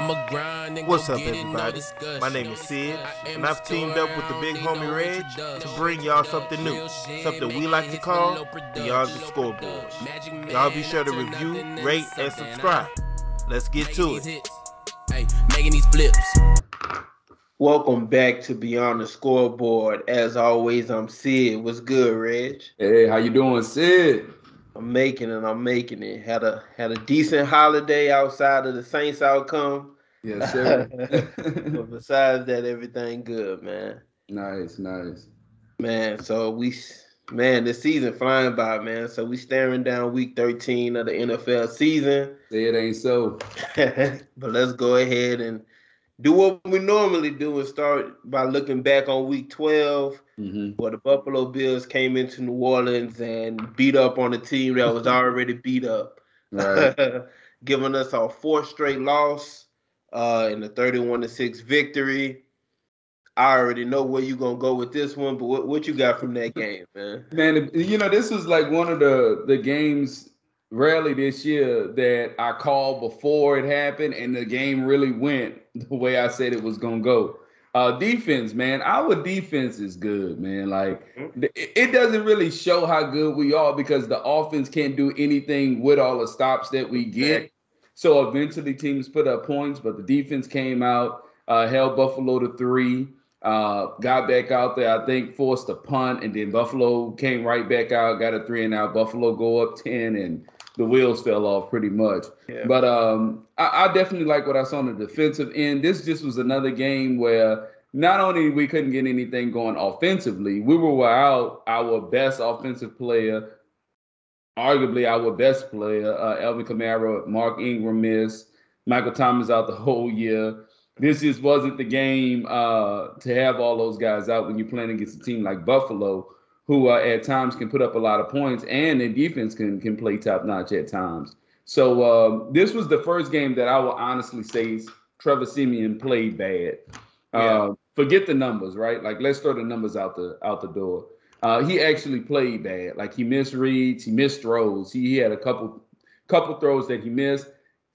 What's up, everybody? My name is Sid, and I've teamed up with the big homie Reg to bring y'all something new, something we like to call Beyond the Scoreboard. Y'all be sure to review, rate, and subscribe. Let's get to it. Making these flips. Welcome back to Beyond the Scoreboard. As always, I'm Sid. What's good, Reg? Hey, how you doing, Sid? I'm making it. I'm making it. Had a had a decent holiday outside of the Saints outcome. Yes, sir. but besides that, everything good, man. Nice, nice. Man, so we man, the season flying by, man. So we staring down week 13 of the NFL season. Say it ain't so. but let's go ahead and do what we normally do and start by looking back on week 12 mm-hmm. where the Buffalo Bills came into New Orleans and beat up on a team that was already beat up. Right. Giving us our fourth straight loss uh, in the 31 to 6 victory. I already know where you're gonna go with this one, but what, what you got from that game, man? Man, you know, this was like one of the the games rarely this year that I called before it happened and the game really went the way I said it was gonna go. Uh, defense, man, our defense is good, man. Like mm-hmm. it doesn't really show how good we are because the offense can't do anything with all the stops that we get. So eventually teams put up points, but the defense came out, uh, held Buffalo to three, uh, got back out there, I think forced a punt, and then Buffalo came right back out, got a three and out. Buffalo go up 10 and the wheels fell off pretty much. Yeah. But um, I, I, definitely like what I saw on the defensive end. This just was another game where not only we couldn't get anything going offensively, we were without our best offensive player, arguably our best player, uh, Alvin Kamara, Mark Ingram missed, Michael Thomas out the whole year. This just wasn't the game uh, to have all those guys out when you're playing against a team like Buffalo who uh, at times can put up a lot of points and in defense can can play top notch at times. So uh, this was the first game that I will honestly say Trevor Siemian played bad. Yeah. Uh, forget the numbers, right? Like let's throw the numbers out the out the door. Uh, he actually played bad. Like he missed reads, he missed throws. He, he had a couple couple throws that he missed.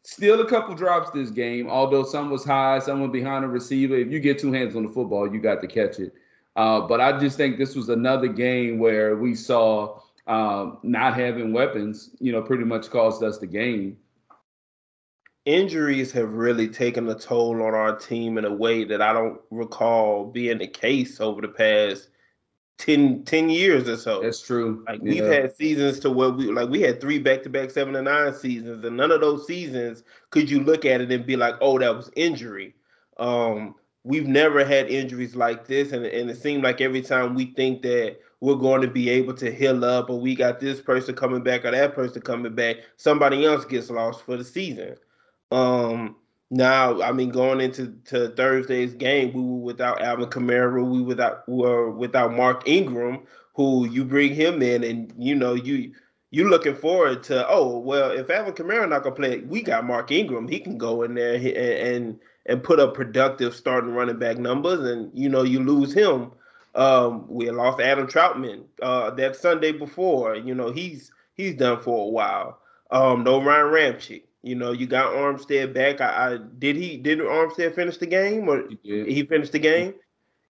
Still a couple drops this game, although some was high, some was behind a receiver. If you get two hands on the football, you got to catch it. Uh, but I just think this was another game where we saw um, not having weapons, you know, pretty much caused us the game. Injuries have really taken a toll on our team in a way that I don't recall being the case over the past 10, 10 years or so. That's true. Like yeah. we've had seasons to where we like we had three back to back seven and nine seasons, and none of those seasons could you look at it and be like, oh, that was injury. Um, we've never had injuries like this, and, and it seemed like every time we think that we're going to be able to heal up, or we got this person coming back or that person coming back, somebody else gets lost for the season. Um, now, I mean, going into to Thursday's game, we were without Alvin Kamara, we without were without Mark Ingram, who you bring him in, and you know you you're looking forward to. Oh well, if Alvin Kamara not gonna play, we got Mark Ingram. He can go in there and, and and put up productive starting running back numbers, and you know you lose him. Um, we lost Adam Trautman uh, that Sunday before. You know he's he's done for a while. Um, no Ryan Ramczyk. You know you got Armstead back. I, I did he did Armstead finish the game or he, he finished the game?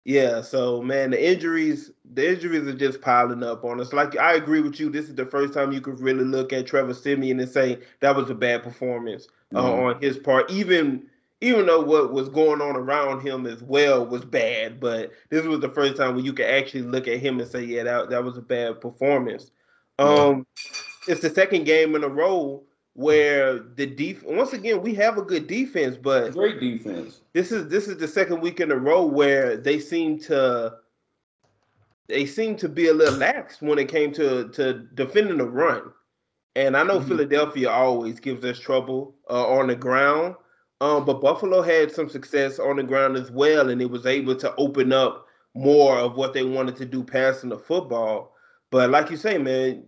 Yeah, so man, the injuries, the injuries are just piling up on us. Like I agree with you. This is the first time you could really look at Trevor Siemian and say that was a bad performance uh, mm-hmm. on his part. Even even though what was going on around him as well was bad, but this was the first time when you could actually look at him and say, yeah, that, that was a bad performance. Um, it's the second game in a row where the def once again we have a good defense, but great defense. This is this is the second week in a row where they seem to they seem to be a little lax when it came to to defending the run. And I know mm-hmm. Philadelphia always gives us trouble uh, on the ground, um, but Buffalo had some success on the ground as well, and it was able to open up more of what they wanted to do passing the football. But like you say, man,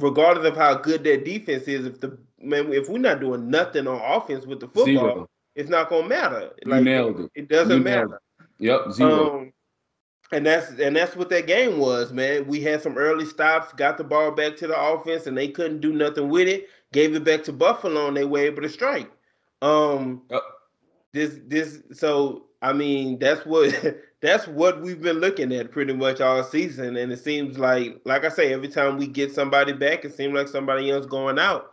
regardless of how good their defense is, if the man, if we're not doing nothing on offense with the football, zero. it's not gonna matter. Like, you nailed it. It doesn't matter. It. Yep, zero. Um, and that's and that's what that game was, man. We had some early stops, got the ball back to the offense, and they couldn't do nothing with it. Gave it back to Buffalo, and they were able to strike. Um, this this so I mean that's what that's what we've been looking at pretty much all season, and it seems like like I say, every time we get somebody back, it seems like somebody else going out.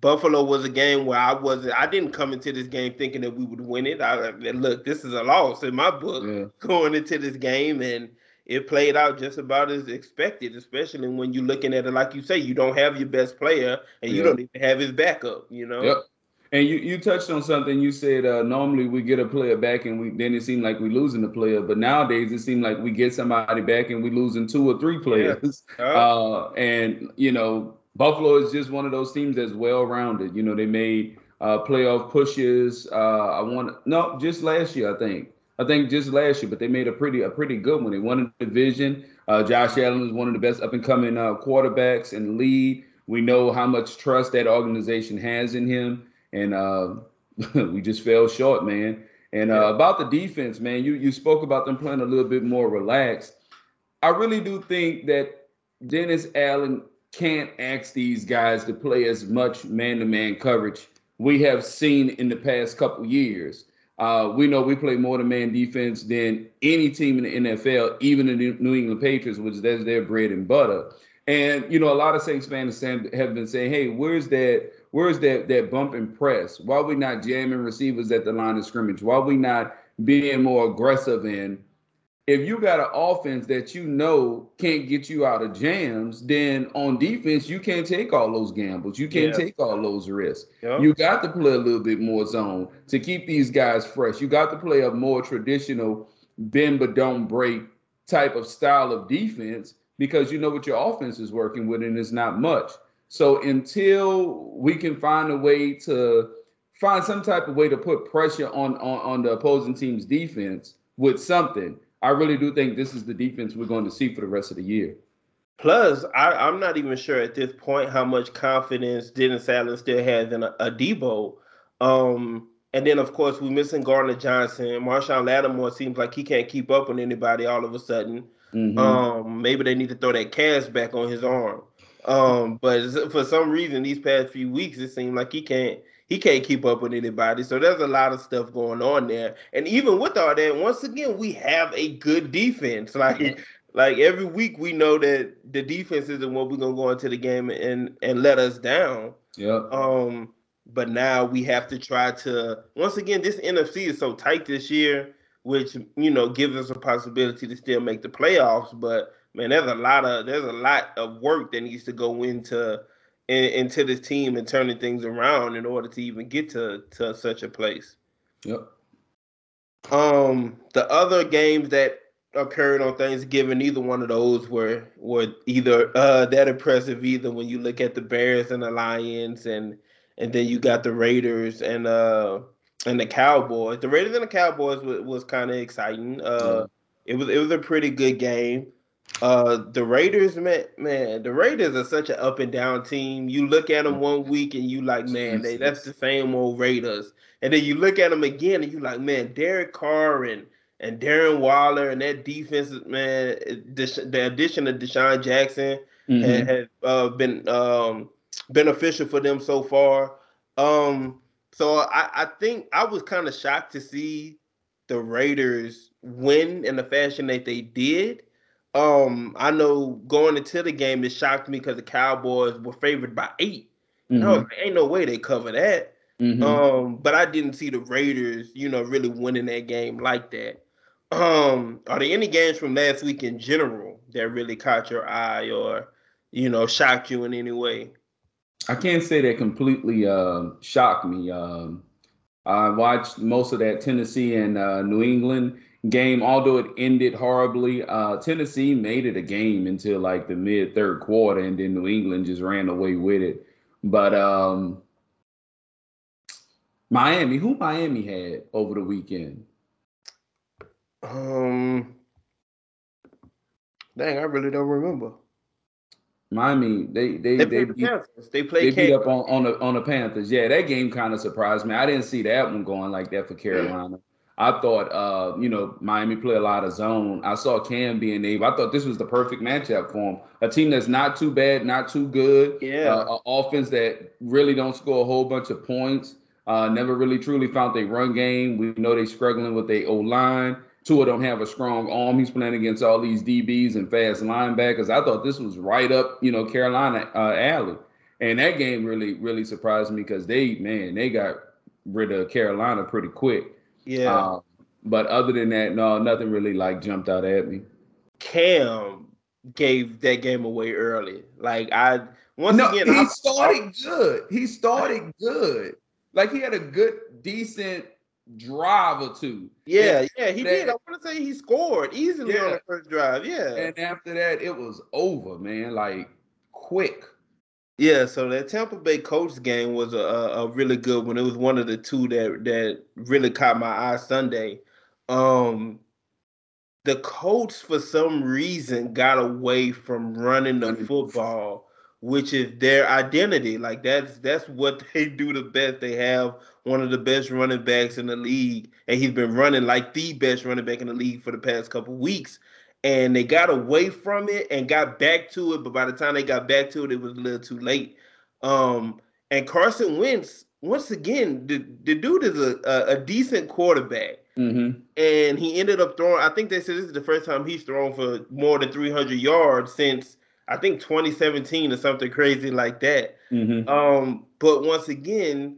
Buffalo was a game where I wasn't. I didn't come into this game thinking that we would win it. I look, this is a loss in my book yeah. going into this game, and it played out just about as expected. Especially when you're looking at it like you say, you don't have your best player, and you don't even have his backup. You know. Yep. And you, you touched on something. You said uh, normally we get a player back and we then it seemed like we losing the player, but nowadays it seemed like we get somebody back and we losing two or three players. Yeah. Uh, and you know Buffalo is just one of those teams that's well rounded. You know, they made uh, playoff pushes. Uh, I want no, just last year I think. I think just last year, but they made a pretty a pretty good one. They won the division. Uh, Josh Allen is one of the best up and coming uh, quarterbacks in the league. We know how much trust that organization has in him, and uh, we just fell short, man. And uh, about the defense, man, you you spoke about them playing a little bit more relaxed. I really do think that Dennis Allen can't ask these guys to play as much man-to-man coverage we have seen in the past couple years. Uh, we know we play more than man defense than any team in the NFL, even the New England Patriots, which that's their bread and butter. And you know, a lot of Saints fans have been saying, "Hey, where's that? Where's that that bump and press? Why are we not jamming receivers at the line of scrimmage? Why are we not being more aggressive in? if you got an offense that you know can't get you out of jams, then on defense you can't take all those gambles. You can't yeah. take all those risks. Yep. You got to play a little bit more zone to keep these guys fresh. You got to play a more traditional bend but don't break type of style of defense because you know what your offense is working with and it's not much. So until we can find a way to find some type of way to put pressure on on, on the opposing team's defense with something I really do think this is the defense we're going to see for the rest of the year. Plus, I, am not even sure at this point how much confidence Dennis Allen still has in a, Adebo. Um, and then, of course, we're missing Gardner Johnson. Marshon Lattimore seems like he can't keep up with anybody all of a sudden. Mm-hmm. Um, maybe they need to throw that cast back on his arm. Um, but for some reason, these past few weeks, it seemed like he can't he can't keep up with anybody. So there's a lot of stuff going on there. And even with all that, once again, we have a good defense. Like like every week we know that the defense isn't what we're gonna go into the game and and let us down. Yeah. Um, but now we have to try to once again, this NFC is so tight this year, which you know gives us a possibility to still make the playoffs. But man, there's a lot of there's a lot of work that needs to go into in, into this team and turning things around in order to even get to to such a place. Yep. Um, the other games that occurred on Thanksgiving, neither one of those were were either uh, that impressive either. When you look at the Bears and the Lions, and and then you got the Raiders and uh and the Cowboys. The Raiders and the Cowboys was, was kind of exciting. Uh, yeah. it was it was a pretty good game. Uh, the Raiders, man, man, the Raiders are such an up and down team. You look at them one week and you like, man, they that's the same old Raiders. And then you look at them again and you like, man, Derek Carr and and Darren Waller and that defense, man, the addition of DeSean Jackson mm-hmm. has, has uh, been um, beneficial for them so far. Um, so I, I think I was kind of shocked to see the Raiders win in the fashion that they did. Um, I know going into the game, it shocked me because the Cowboys were favored by 8 mm-hmm. Like, ain't no way they cover that. Mm-hmm. Um, but I didn't see the Raiders, you know, really winning that game like that. Um, are there any games from last week in general that really caught your eye or, you know, shocked you in any way? I can't say that completely uh, shocked me. Um, I watched most of that Tennessee and uh, New England game, although it ended horribly, uh, Tennessee made it a game until like the mid third quarter, and then New England just ran away with it. But um, Miami, who Miami had over the weekend? Um, dang, I really don't remember. Miami, they they they, they beat, they played they beat up on on the on the Panthers. Yeah, that game kind of surprised me. I didn't see that one going like that for Carolina. I thought, uh, you know, Miami play a lot of zone. I saw Cam being able. I thought this was the perfect matchup for him. A team that's not too bad, not too good. Yeah. Uh, offense that really don't score a whole bunch of points. Uh, never really truly found their run game. We know they're struggling with their O line. Tua don't have a strong arm. He's playing against all these DBs and fast linebackers. I thought this was right up, you know, Carolina uh, alley. And that game really, really surprised me because they, man, they got rid of Carolina pretty quick. Yeah. Um, but other than that, no, nothing really like jumped out at me. Cam gave that game away early. Like I once no, again, he I, started good. He started good. Like he had a good, decent drive or two. Yeah, And yeah, he that- did. I want to say he scored easily on the first drive. Yeah, And after that, it was over, man. Like quick. Yeah. So that Tampa Bay Colts game was a, a, really good one. It was one of the two that that really caught my eye Sunday. Um, the Colts for some reason got away from running the football, which is their identity. Like that's that's what they do the best. They have one of the best running backs in the league, and he's been running like the best running back in the league for the past couple weeks. And they got away from it and got back to it, but by the time they got back to it, it was a little too late. Um, and Carson Wentz, once again, the, the dude is a, a, a decent quarterback Mm-hmm. and he ended up throwing. I think they said this is the first time he's thrown for more than 300 yards since I think 2017 or something crazy like that. Mm-hmm. Um, but once again,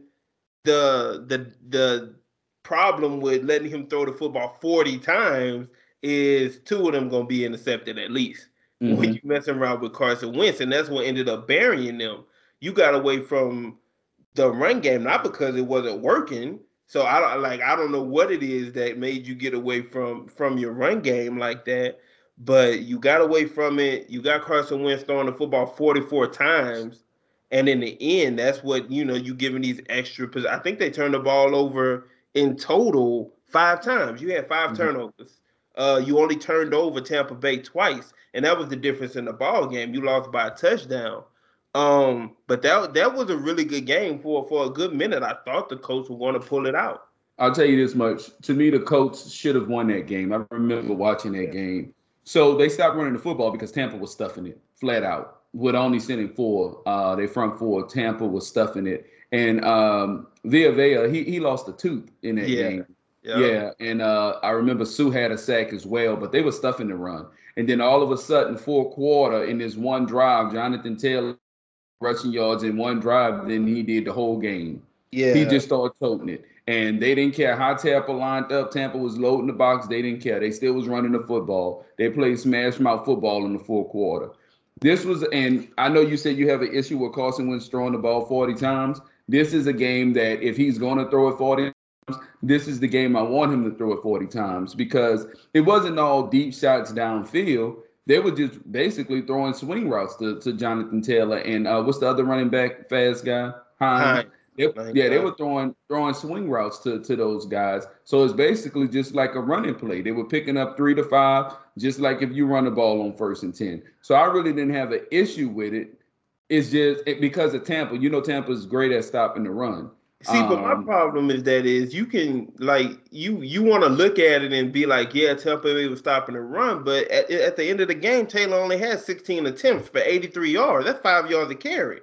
the the the problem with letting him throw the football 40 times is two of them gonna be intercepted at least Mm-hmm. when you messing around with Carson Wentz, and that's what ended up burying them. You got away from the run game, not because it wasn't working. So I don't like I don't know what it is that made you get away from from your run game like that, but you got away from it. You got Carson Wentz throwing the football 44 times, and in the end, that's what you know, you giving these extra I think they turned the ball over in total five times. You had 5 Mhm. turnovers. Uh, you only turned over Tampa Bay twice, and that was the difference in the ball game. You lost by a touchdown. Um, but that that was a really good game for for a good minute. I thought the coach would want to pull it out. I'll tell you this much. To me, the Colts should have won that game. I remember watching that game. So they stopped running the football because Tampa was stuffing it flat out. With only sending four, uh, they front four. Tampa was stuffing it, and um, Vita Vea he he lost a tooth in that Yeah. game. Yeah, and uh, I remember Suh had a sack as well, but they were stuffing the run. And then all of a sudden, fourth quarter, in this one drive, Jonathan Taylor rushing yards in one drive, then he did the whole game. yeah. He just started toting it. And they didn't care how Tampa lined up. Tampa was loading the box. They didn't care. They still was running the football. They played smash mouth football in the fourth quarter. This was, and I know you said you have an issue with Carson Wentz throwing the ball 40 times. This is a game that if he's going to throw it 40 times, this is the game I want him to throw it 40 times because it wasn't all deep shots downfield. They were just basically throwing swing routes to, to Jonathan Taylor and uh, what's the other running back fast guy? Hines. They- yeah, they were throwing throwing swing routes to, to those guys. So it's basically just like a running play. They were picking up three to five, just like if you run the ball on first and ten. So I really didn't have an issue with it. It's just it, because of Tampa. You know, Tampa's great at stopping the run. See, but my Um, problem is that is you can like you you want to look at it and be like, yeah, Tampa Bay was stopping the run, but at, at the end of the game, Taylor only had 16 attempts for 83 yards. That's five yards a carry.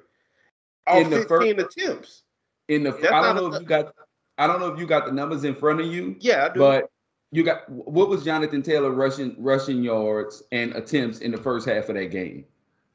The 15 first- attempts. In the, That's I don't know a- if you got, I don't know if you got the numbers in front of you, Yeah, I do. but you got what was Jonathan Taylor rushing rushing yards and attempts in the first half of that game?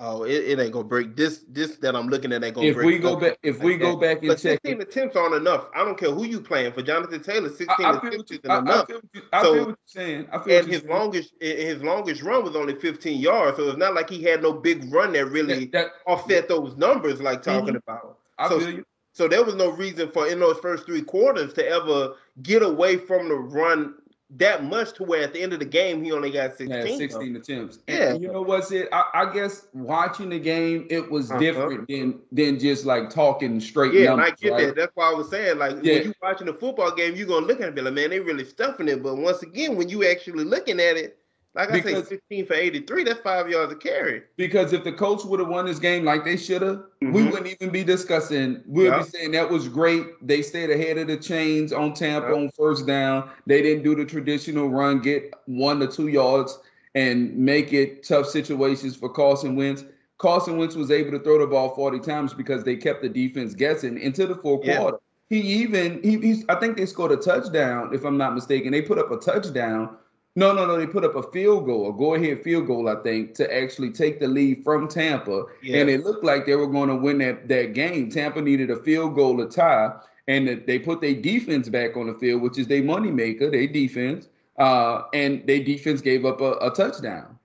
Oh, it, it ain't gonna break this. This that I'm looking at ain't gonna If break. If we go back, if like we go that. back and But check 16 it, attempts aren't enough. I don't care who you playing for. Jonathan Taylor, 16 I, I attempts you, isn't I, I enough. feel what you, I So- feel what you're saying. I feel and his saying. longest his longest run was only 15 yards, so it's not like he had no big run that really That- that- offset those numbers like mm-hmm. talking about. I So- feel you. So there was no reason for in those first three quarters to ever get away from the run that much to where at the end of the game he only got 16. Yeah, 16 attempts. And Yeah. you know what's it? I, I guess watching the game, it was Uh-huh. different than than just like talking straight Yeah, and numbers. I get right? that. That's why I was saying, like, Yeah. when you watching a football game, you're gonna look at it and be like, man, they really stuffing it. But once again, when you actually looking at it, like I Because- say, 15 for 83, that's five yards a carry. Because if the Colts would have won this game like they should have, we Mhm. wouldn't even be discussing. We'd Yeah. be saying that was great. They stayed ahead of the chains on Tampa Yeah. on first down. They didn't do the traditional run, get one to two yards, and make it tough situations for Carson Wentz. Carson Wentz was able to throw the ball 40 times because they kept the defense guessing into the fourth Yeah. quarter. he even he, he's I think they scored a touchdown, if I'm not mistaken. They put up a touchdown. No, no, no. They put up a field goal, a go ahead field goal, I think, to actually take the lead from Tampa. Yeah. And it looked like they were going to win that, that game. Tampa needed a field goal to tie. And they put their defense back on the field, which is their moneymaker, their defense. Uh, and their defense gave up a, a touchdown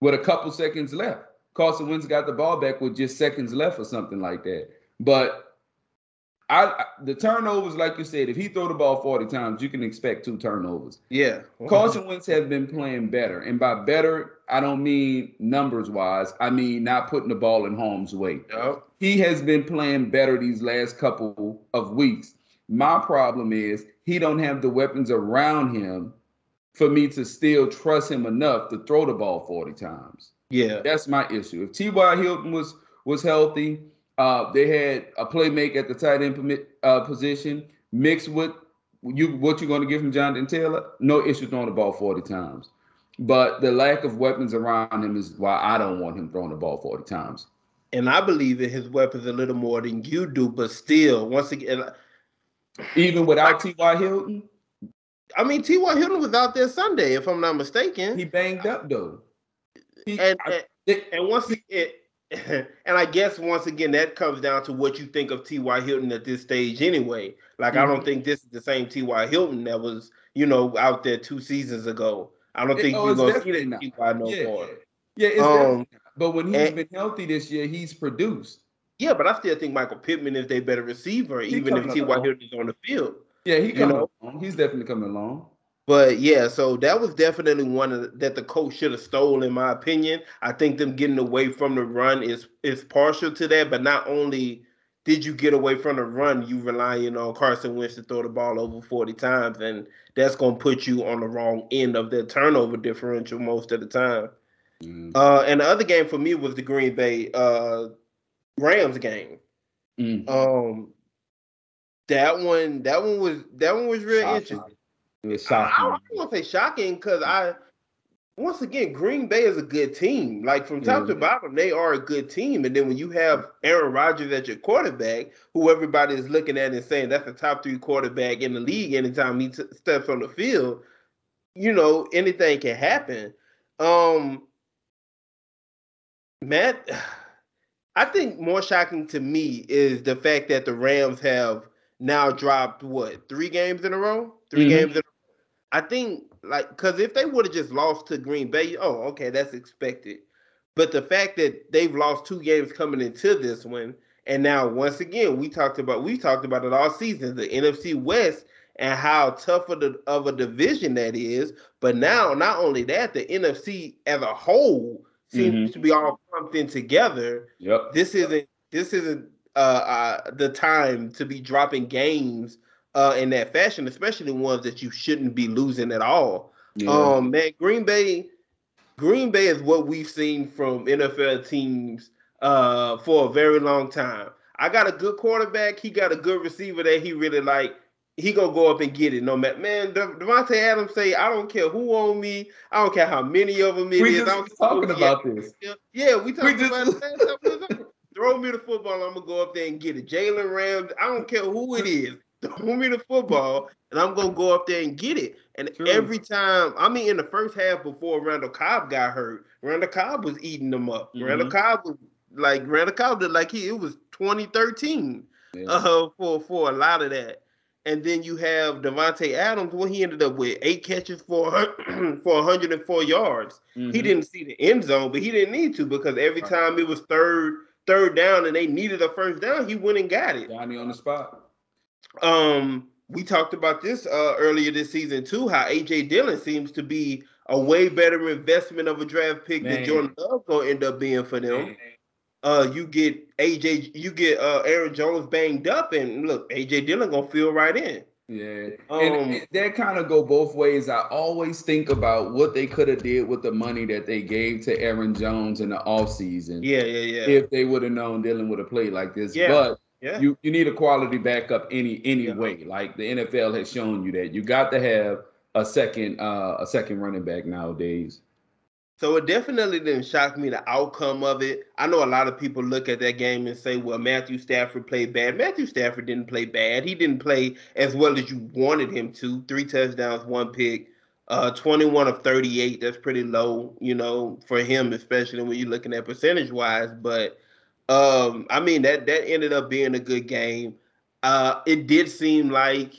with a couple seconds left. Carson Wentz got the ball back with just seconds left or something like that. But I, the turnovers, like you said, if he throw the ball 40 times, you can expect two turnovers. Yeah. Carson Wentz has been playing better. And by better, I don't mean numbers wise. I mean not putting the ball in harm's way. Yep. He has been playing better these last couple of weeks. My problem is he don't have the weapons around him for me to still trust him enough to throw the ball 40 times. Yeah. That's my issue. If T.Y. Hilton was was healthy, uh, they had a playmaker at the tight end uh, position mixed with you. What you're going to give him, Jonathan Taylor? No issue throwing the ball 40 times. But the lack of weapons around him is why I don't want him throwing the ball 40 times. And I believe in his weapons a little more than you do, but still, once again, Even without T.Y. Hilton, I mean, T.Y. Hilton was out there Sunday, if I'm not mistaken. he banged up though. He, and, I- and and once again, and I guess once again that comes down to what you think of T.Y. Hilton at this stage, anyway. Like I Mm-hmm. don't think this is the same T.Y. Hilton that was, you know, out there two seasons ago. I don't It- think oh, you're gonna see that. T.Y. no yeah, more. yeah, it's Um, but when he's and- been healthy this year, he's produced. Yeah, but I still think Michael Pittman is their better receiver, He even if T.Y. Hilton is on the field. Yeah, he You know? along. He's definitely coming along. But yeah, so that was definitely one the, that the Colts should have stole, in my opinion. I think them getting away from the run is is partial to that. But not only did you get away from the run, you relying on Carson Wentz to throw the ball over forty times, and that's gonna put you on the wrong end of the turnover differential most of the time. Mm. Uh, and the other game for me was the Green Bay uh, Rams game. Mm. Um, that one, that one was that one was real Shocking. interesting. It was I, I shocking. don't want to say shocking because I, once again, Green Bay is a good team. Like from top Yeah. to bottom, they are a good team. And then when you have Aaron Rodgers at your quarterback, who everybody is looking at and saying that's the top three quarterback in the league anytime he t- steps on the field, you know anything can happen. Um, Matt, I think more shocking to me is the fact that the Rams have now dropped what three games in a row, 3 Mhm. games in a row. I think like because if they would have just lost to Green Bay, oh okay, that's expected. But the fact that they've lost two games coming into this one, and now once again we talked about we talked about it all season, the NFC West and how tough of, the, of a division that is. But now, not only that, the NFC as a whole seems to be all pumped in together. Yep. This isn't this isn't uh, uh, the time to be dropping games uh, in that fashion, especially ones that you shouldn't be losing at all. Yeah. Um, man, Green Bay, Green Bay is what we've seen from NFL teams uh, for a very long time. I got a good quarterback. He got a good receiver that he really like. He gonna go up and get it. No matter, man. De- Davante Adams say, I don't care who on me. I don't care how many of them it we is. I just talking about this. yeah, we talked just- about it last time we was on. Throw me the football. I'm gonna go up there and get it. Jalen Rams. I don't care who it is. Throw me the football, and I'm gonna go up there and get it. And True. every time, I mean, in the first half before Randall Cobb got hurt, Randall Cobb was eating them up. Randall Mhm. Cobb was like Randall Cobb did like he it was 2013 Yeah. uh, for for a lot of that. And then you have Davante Adams, what he ended up with eight catches for for 104 yards. He Mhm. didn't see the end zone, but he didn't need to because every time it was third third down and they needed a first down, he went and got it. Johnny on the spot. Um, we talked about this uh, earlier this season too. How AJ Dillon seems to be a way better investment of a draft pick Man. than Jordan Love gonna end up being for them. Uh, you get AJ, you get uh Aaron Jones banged up, and look, AJ Dillon gonna feel right in. Yeah, Um, and, and that kind of go both ways. I always think about what they could have did with the money that they gave to Aaron Jones in the offseason. Yeah, yeah, yeah, If they would have known Dillon would have played like this, Yeah. but yeah. you you need a quality backup any any Yeah. way. Like the NFL has shown you that you got to have a second uh a second running back nowadays. So it definitely didn't shock me the outcome of it. I know a lot of people look at that game and say, "Well, Matthew Stafford played bad." Matthew Stafford didn't play bad. He didn't play as well as you wanted him to. Three touchdowns, one pick, uh, 21 of 38. That's pretty low, you know, for him, especially when you're looking at percentage wise. But um, I mean that that ended up being a good game. Uh, it did seem like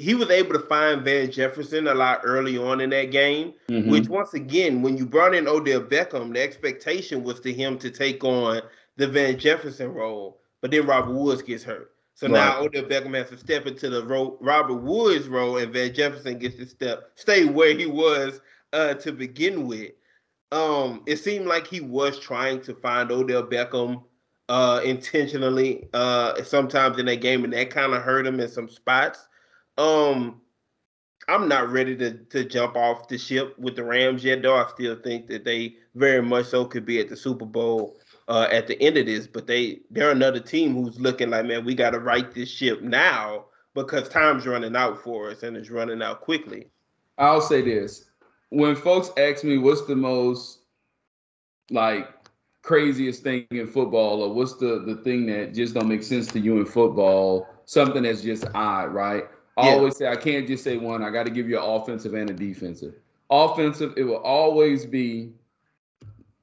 he was able to find Van Jefferson a lot early on in that game, mm-hmm. which once again, when you brought in Odell Beckham, the expectation was to him to take on the Van Jefferson role, but then Robert Woods gets hurt. So right. now Odell Beckham has to step into the ro- Robert Woods role, and Van Jefferson gets to step stay where he was uh, to begin with. Um, it seemed like he was trying to find Odell Beckham uh, intentionally uh, sometimes in that game, and that kind of hurt him in some spots. Um, I'm not ready to to jump off the ship with the Rams yet, though. I still think that they very much so could be at the Super Bowl uh, at the end of this. But they they're another team who's looking like, man, we got to right this ship now because time's running out for us and it's running out quickly. I'll say this: when folks ask me what's the most like craziest thing in football, or what's the the thing that just don't make sense to you in football, something that's just odd, right? I yeah. always say I can't just say one. I got to give you an offensive and a defensive. Offensive, it will always be.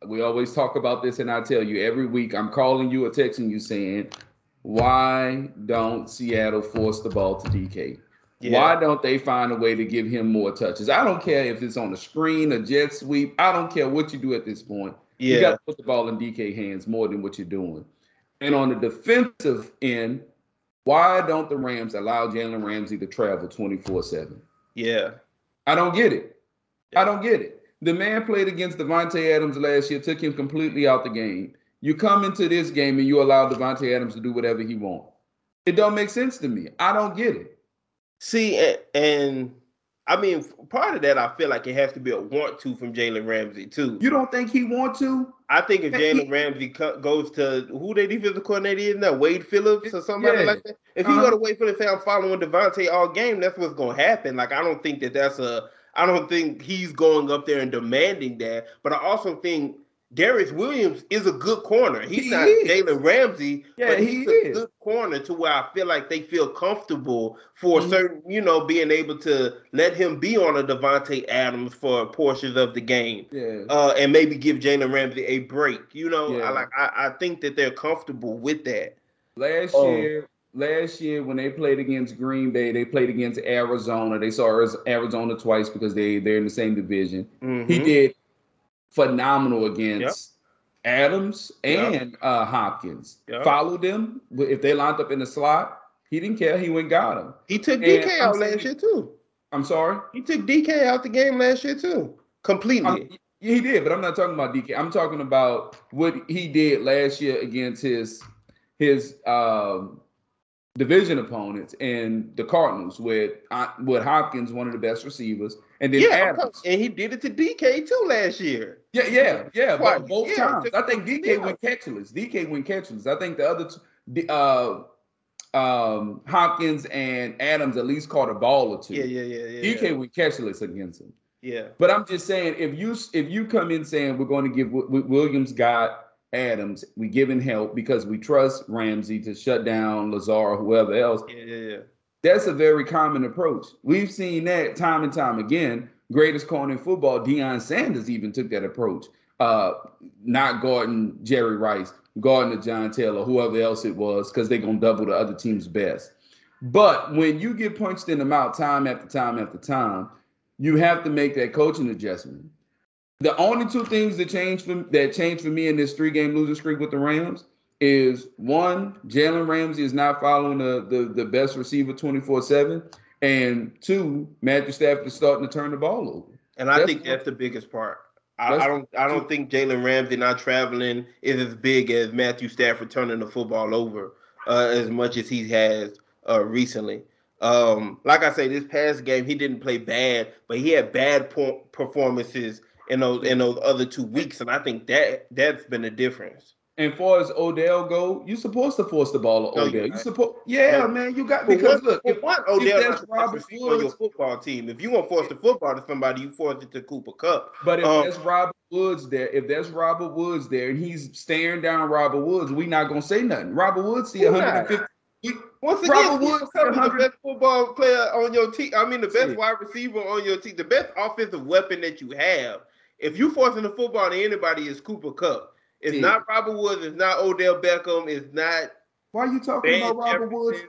We always talk about this, and I tell you every week. I'm calling you or texting you saying, "Why don't Seattle force the ball to DK? Yeah. Why don't they find a way to give him more touches? I don't care if it's on the screen, a jet sweep. I don't care what you do at this point. Yeah. You got to put the ball in DK hands more than what you're doing. And on the defensive end, why don't the Rams allow Jalen Ramsey to travel 24 7? Yeah. I don't get it. Yeah. I don't get it. The man played against Davante Adams last year, took him completely out the game. You come into this game and you allow Davante Adams to do whatever he wants. It don't make sense to me. I don't get it. See, and, and I mean, part of that I feel like it has to be a want to from Jalen Ramsey too. You don't think he want to? I think if Jalen Ramsey goes to who they defensive coordinator is now, Wade Phillips or somebody yeah. like that. If uh-huh. he go to Wade Phillips and say I'm following Davante all game, that's what's gonna happen. Like I don't think that that's a. I don't think he's going up there and demanding that. But I also think Darious Williams is a good corner. He's he not Jalen Ramsey, yeah, but he's he a is. good corner to where I feel like they feel comfortable for mm-hmm. certain, you know, being able to let him be on a Davante Adams for portions of the game, yeah, uh, and maybe give Jalen Ramsey a break. You know, yeah. I like I, I think that they're comfortable with that. Last um, year, last year when they played against Green Bay, they played against Arizona. They saw Arizona twice because they they're in the same division. Mm-hmm. He did phenomenal against yep. Adams and yep. uh, Hopkins. Yep. Followed them if they lined up in the slot. He didn't care. He went got him. He took DK and out I'm last saying, year too. I'm sorry. He took DK out the game last year too, completely. Um, yeah, he did, but I'm not talking about DK. I'm talking about what he did last year against his his um, division opponents and the Cardinals with uh, with Hopkins, one of the best receivers, and then yeah, Adams. and he did it to DK too last year. Yeah, yeah, yeah. Both yeah, times, I think DK yeah. went catchless. DK went catchless. I think the other two, uh, um, Hopkins and Adams at least caught a ball or two. Yeah, yeah, yeah. yeah DK yeah. went catchless against him. Yeah. But I'm just saying, if you if you come in saying we're going to give Williams got Adams, we giving help because we trust Ramsey to shut down Lazard or whoever else. Yeah, yeah, yeah. That's a very common approach. We've seen that time and time again. Greatest corner in football, Deion Sanders even took that approach. Uh, not guarding Jerry Rice, guarding John Taylor, whoever else it was, because they're gonna double the other team's best. But when you get punched in the mouth time after time after time, you have to make that coaching adjustment. The only two things that changed for that changed for me in this three game losing streak with the Rams is one, Jalen Ramsey is not following the, the, the best receiver 24 7. And two, Matthew Stafford is starting to turn the ball over. And I that's think that's the biggest part. I, I don't I don't think Jalen Ramsey not traveling is as big as Matthew Stafford turning the football over uh, as much as he has uh, recently. Um, like I say, this past game he didn't play bad, but he had bad performances in those in those other two weeks, and I think that that's been a difference. And far as Odell go, you're supposed to force the ball to No, Odell. you're You yeah, No. man. You got because one, look, if, one, Odell that's not the best Robert on your Woods- football team. If you want to force the football to somebody, you force it to Cooper Kupp. but if Um, there's Robert Woods there, if there's Robert Woods there, and he's staring down Robert Woods, we not gonna say nothing. Robert Woods see Who not? 150. Once again, Robert Woods is the best football player on your team. I mean, the best wide receiver on your team, the best offensive weapon that you have. If you forcing the football to anybody, is Cooper Kupp. It's Yeah. not Robert Woods. It's not Odell Beckham. It's not. Why are you talking Van about Robert Woods?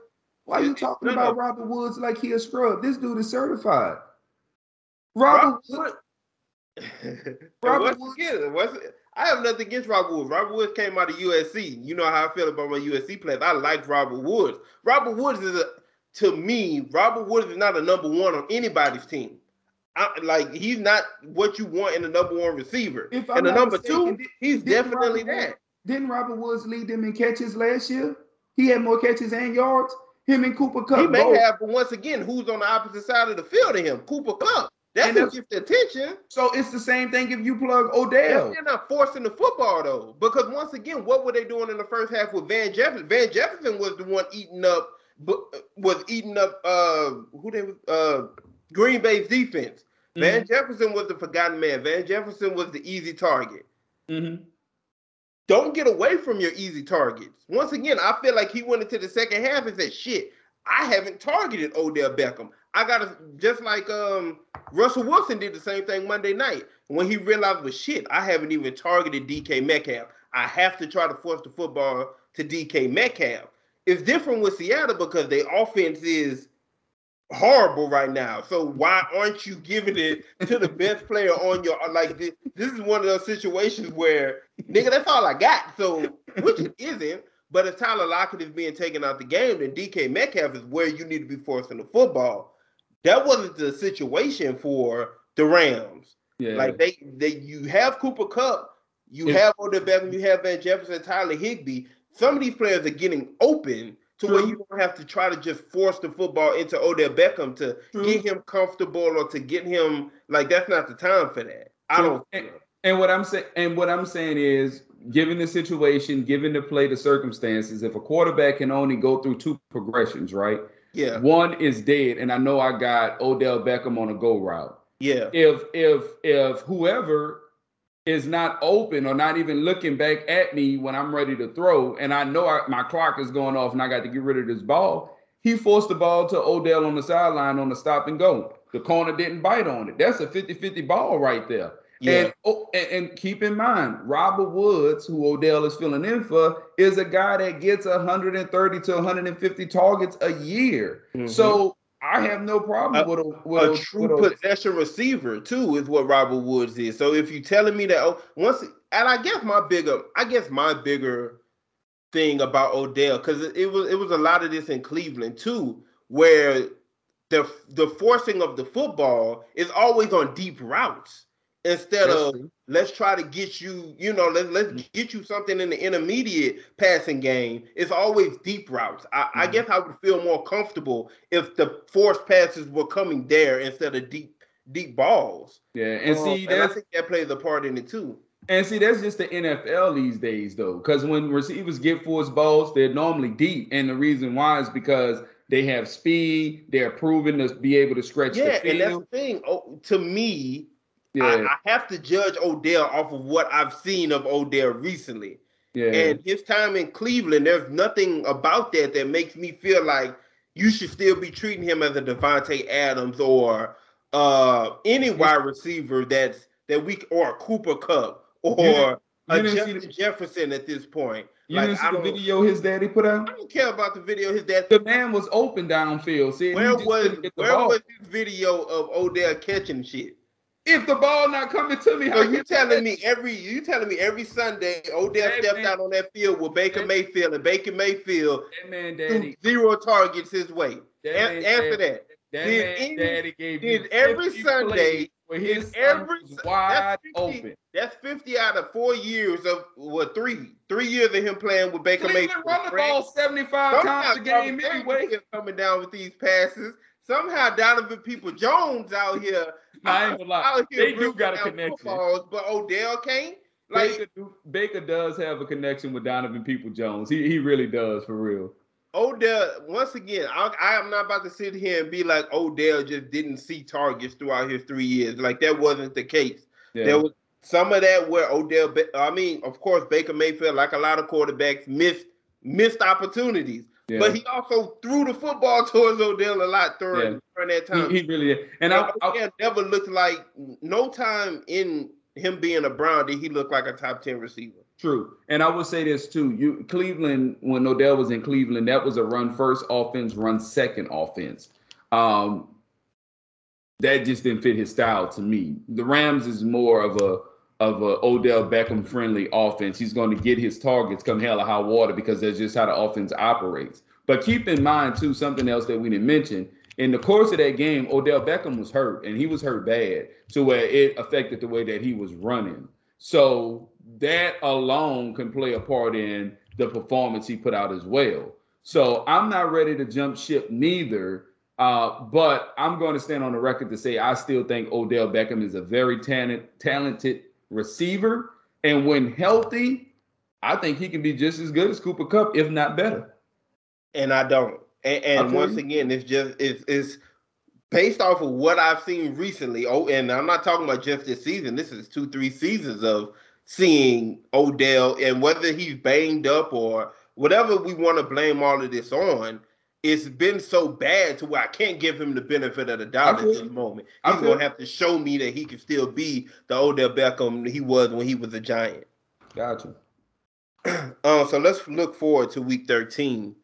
Why are you talking none about of- Robert Woods like he a scrub? This dude is certified. Robert, Woods, Robert Woods- again, I have nothing against Robert Woods. Robert Woods came out of USC. You know how I feel about my USC players. I like Robert Woods. Robert Woods is a, to me, Robert Woods is not a number one on anybody's team. I, like he's not what you want in a number one receiver. If I'm and the number mistaken, two, did- he's definitely Robert that. Didn't Robert Woods lead them in catches last year? He had more catches and yards. Him and Cooper Kupp. He may both. have, but once again, who's on the opposite side of the field of him? Cooper Kupp. That's And gets the attention. So it's the same thing if you plug Odell. they're not forcing the football though, because once again, what were they doing in the first half with Van Jefferson? Van Jefferson was the one eating up, was eating up uh who they uh Green Bay's defense. Van Mm-hmm. Jefferson was the forgotten man. Van Jefferson was the easy target. Mhm. Don't get away from your easy targets. Once again, I feel like he went into the second half and said, "Shit, I haven't targeted Odell Beckham. I got to just like um Russell Wilson did the same thing Monday night when he realized, well, shit, I haven't even targeted DK Metcalf. I have to try to force the football to DK Metcalf. It's different with Seattle because their offense is horrible right now. So why aren't you giving it to the best player on your like this? This is one of those situations where nigga, that's all I got. So which it isn't. But if Tyler Lockett is being taken out the game, then DK Metcalf is where you need to be forcing the football. That wasn't the situation for the Rams. Yeah. Like they, they, you have Cooper Kupp, you If- have Odell Beckham, you have Van Jefferson, Tyler Higbee. Some of these players are getting open to where you don't have to try to just force the football into Odell Beckham to True. get him comfortable or to get him like that's not the time for that. I don't. And, and what I'm saying, and what I'm saying is, given the situation, given the play, the circumstances, if a quarterback can only go through two progressions, right? Yeah, One is dead, and I know I got Odell Beckham on a go route. yeah, If if if whoever is not open or not even looking back at me when I'm ready to throw, and I know I, my clock is going off and I got to get rid of this ball, he forced the ball to Odell on the sideline on the stop and go. The corner didn't bite on it. That's a 50-50 ball right there. yeah. And, oh, and and keep in mind, Robert Woods, who Odell is filling in for, is a guy that gets 130 to 150 targets a year. Mhm. So I have no problem A- with a, with a a- true with possession receiver too is what Robert Woods is. So if you're telling me that oh, once, and I guess my bigger, I guess my bigger thing about Odell because it, it was it was a lot of this in Cleveland too, where the the forcing of the football is always on deep routes instead That's of true. let's try to get you, you know, let's let's get you something in the intermediate passing game. It's always deep routes. I, I Mhm. guess I would feel more comfortable if the forced passes were coming there instead of deep deep balls. Yeah, and Um, see and I that's think that plays a part in it too. and see that's just the NFL these days though, because when receivers get forced balls, they're normally deep, and the reason why is because they have speed, they're proven to be able to stretch Yeah, and that's the thing. Oh, to me, Yeah, I, I have to judge Odell off of what I've seen of Odell recently. yeah, And his time in Cleveland, there's nothing about that that makes me feel like you should still be treating him as a Davante Adams or uh any wide receiver that's that we or a Cooper Kupp or You a didn't see Justin the- Jefferson at this point. you like, didn't see the video his daddy put out. I don't care about the video. His dad. The man was open downfield. See, Where was where was his video of Odell catching shit? If the ball not coming to me? So you can- telling me every you telling me every Sunday Odell That stepped man- out on that field with Baker that- Mayfield and Baker Mayfield that man daddy? zero targets his way. That An- man Answer daddy- that. That Did man any- daddy gave did every Sunday- plays where his every son wide that's 50 open. That's 50 out of four years of what three? Three years of him playing with Baker Cleveland Mayfield. run the ball 75 Somehow times a game Jarvis anyway. Landry coming down with these passes. Somehow Donovan Peoples-Jones out here I ain't gonna lie. out here They do got a connection. footballs, but Odell can't. Like Baker, Baker does have a connection with Donovan Peoples-Jones. He he really does for real. Odell, once again, I, I am not about to sit here and be like Odell just didn't see targets throughout his three years. Like that wasn't the case. Yeah. There was some of that where Odell, I mean, of course, Baker Mayfield, like a lot of quarterbacks, missed missed opportunities. Yeah. But he also threw the football towards Odell a lot during, Yeah. during that time. he, he really did. And I, I, Odell never looked like no time in him being a Brown did he look like a top ten receiver. True. And I will say this too. You Cleveland, when Odell was in Cleveland, that was a run first offense, run second offense. Um, that just didn't fit his style to me. The Rams is more of a of a Odell Beckham friendly offense. He's going to get his targets come hell or high water because that's just how the offense operates. But keep in mind too something else that we didn't mention. In the course of that game, Odell Beckham was hurt, and he was hurt bad to where it affected the way that he was running. So that alone can play a part in the performance he put out as well. So I'm not ready to jump ship neither. Uh, but I'm going to stand on the record to say I still think Odell Beckham is a very talent, talented receiver. And when healthy, I think he can be just as good as Cooper Kupp, if not better. and I don't. And, and once you. again, it's just it's it's based off of what I've seen recently. Oh, and I'm not talking about just this season. This is two, three seasons of seeing Odell, and whether he's banged up or whatever we want to blame all of this on. It's been so bad to where I can't give him the benefit of the doubt at this moment. He's gonna have to show me that he can still be the Odell Beckham he was when he was a giant. Gotcha. Um, so let's look forward to week 13.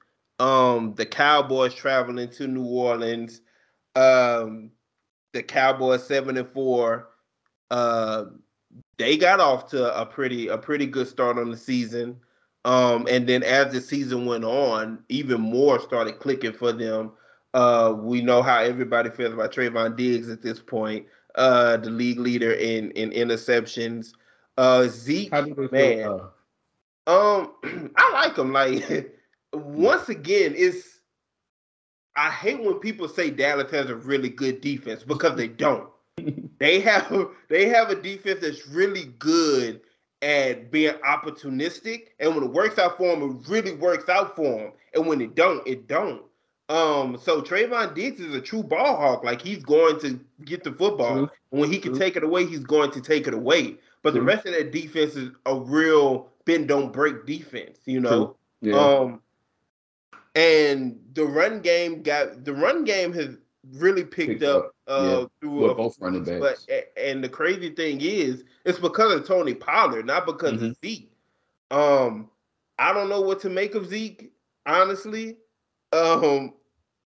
Um, the Cowboys traveling to New Orleans. Um, the Cowboys seven and four. Uh, they got off to a pretty a pretty good start on the season. Um, and then as the season went on, even more started clicking for them. Uh, we know how everybody feels about Trevon Diggs at this point. Uh, the league leader in in interceptions. Uh, Zeke, man. feel? Um, I like him. Like once again, it's I hate when people say Dallas has a really good defense because they don't. they have they have a defense that's really good at being opportunistic, and when it works out for him, it really works out for him. and when it don't, it don't. Um, so Trevon Diggs is a true ball hawk. Like he's going to get the football. True. And when he can True. take it away, he's going to take it away. But the rest of that defense is a real bend don't break defense, you know. Yeah. Um and the run game got the run game has really picked, Picked up, up, uh yeah, through both running backs. a- and the crazy thing is it's because of Tony Pollard, not because Mm-hmm. of Zeke. Um I don't know what to make of Zeke, honestly. Um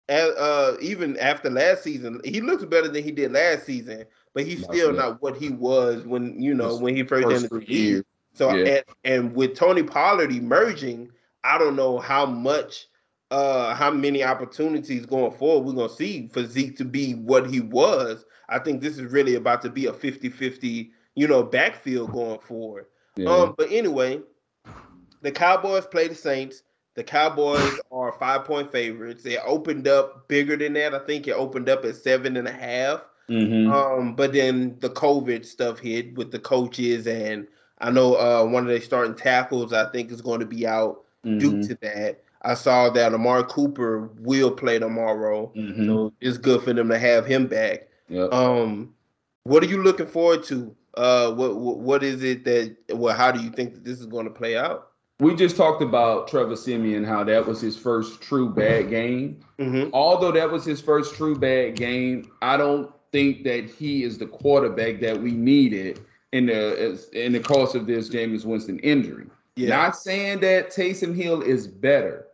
and, uh even after last season, he looks better than he did last season, but he's Not still yet. not what he was when you know His when he first, entered the years. So Yeah. and, and with Tony Pollard emerging, I don't know how much uh how many opportunities going forward we're gonna see for Zeke to be what he was. I think this is really about to be a 50-50, you know, backfield going forward. Yeah. Um, but anyway, the Cowboys play the Saints. The Cowboys are five point favorites. They opened up bigger than that. I think it opened up at seven and a half. Mhm. Um, but then the COVID stuff hit with the coaches, and I know uh, one of their starting tackles I think is going to be out due Mhm. to that. I saw that Amari Cooper will play tomorrow, Mhm. so it's good for them to have him back. Yep. Um, what are you looking forward to? Uh, what what, what is it that? Well, how do you think that this is going to play out? we just talked about Trevor Siemian, how that was his first true bad game. Mm-hmm. Although that was his first true bad game, I don't think that he is the quarterback that we needed in the as- in the course of this Jameis Winston injury. Yeah. Not saying that Taysom Hill is better,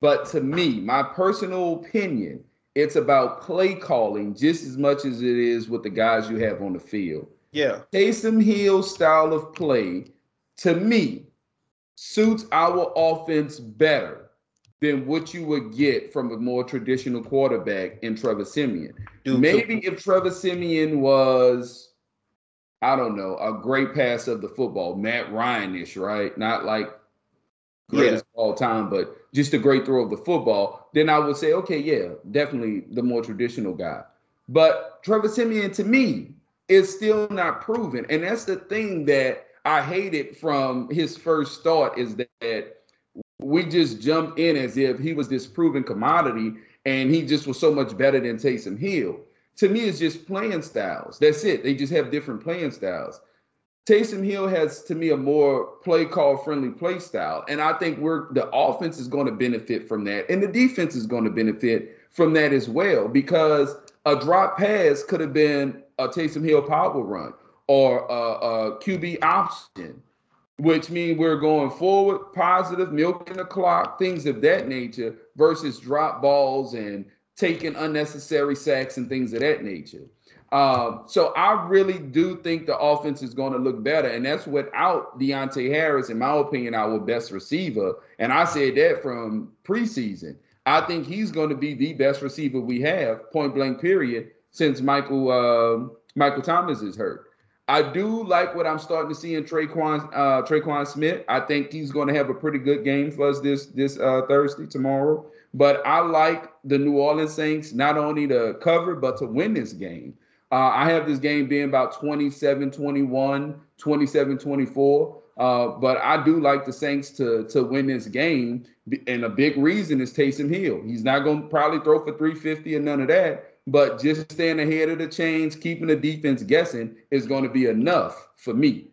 but to me, my personal opinion, it's about play calling just as much as it is with the guys you have on the field. yeah. Taysom Hill's style of play, to me, suits our offense better than what you would get from a more traditional quarterback in Trevor Siemian. To- Maybe if Trevor Siemian was, I don't know, a great pass of the football, Matt Ryan-ish, right? Not like greatest all time, but just a great throw of the football, then I would say, okay, yeah, definitely the more traditional guy. But Trevor Siemian, to me, is still not proven. And that's the thing that I hated from his first start is that we just jumped in as if he was this proven commodity and he just was so much better than Taysom Hill. To me, it's just playing styles. That's it. They just have different playing styles. Taysom Hill has, to me, a more play call friendly play style. And I think we're the offense is going to benefit from that. And the defense is going to benefit from that as well, because a drop pass could have been a Taysom Hill power run or a, a QB option, which means we're going forward, positive, milking the clock, things of that nature, versus drop balls and taking unnecessary sacks and things of that nature. Um, so I really do think the offense is going to look better, and that's without Deonte Harris, in my opinion, our best receiver. And I said that from preseason. I think he's going to be the best receiver we have, point blank, period, since Michael uh, Michael Thomas is hurt. I do like what I'm starting to see in Tre'Quan uh, Tre'Quan Smith. I think he's going to have a pretty good game for us this this uh, Thursday tomorrow. But I like the New Orleans Saints not only to cover but to win this game. Uh, I have this game being about 27 21, 27 24. Uh, but I do like the Saints to to win this game, and a big reason is Taysom Hill. He's not going to probably throw for 350 and none of that, but just staying ahead of the chains, keeping the defense guessing is going to be enough for me.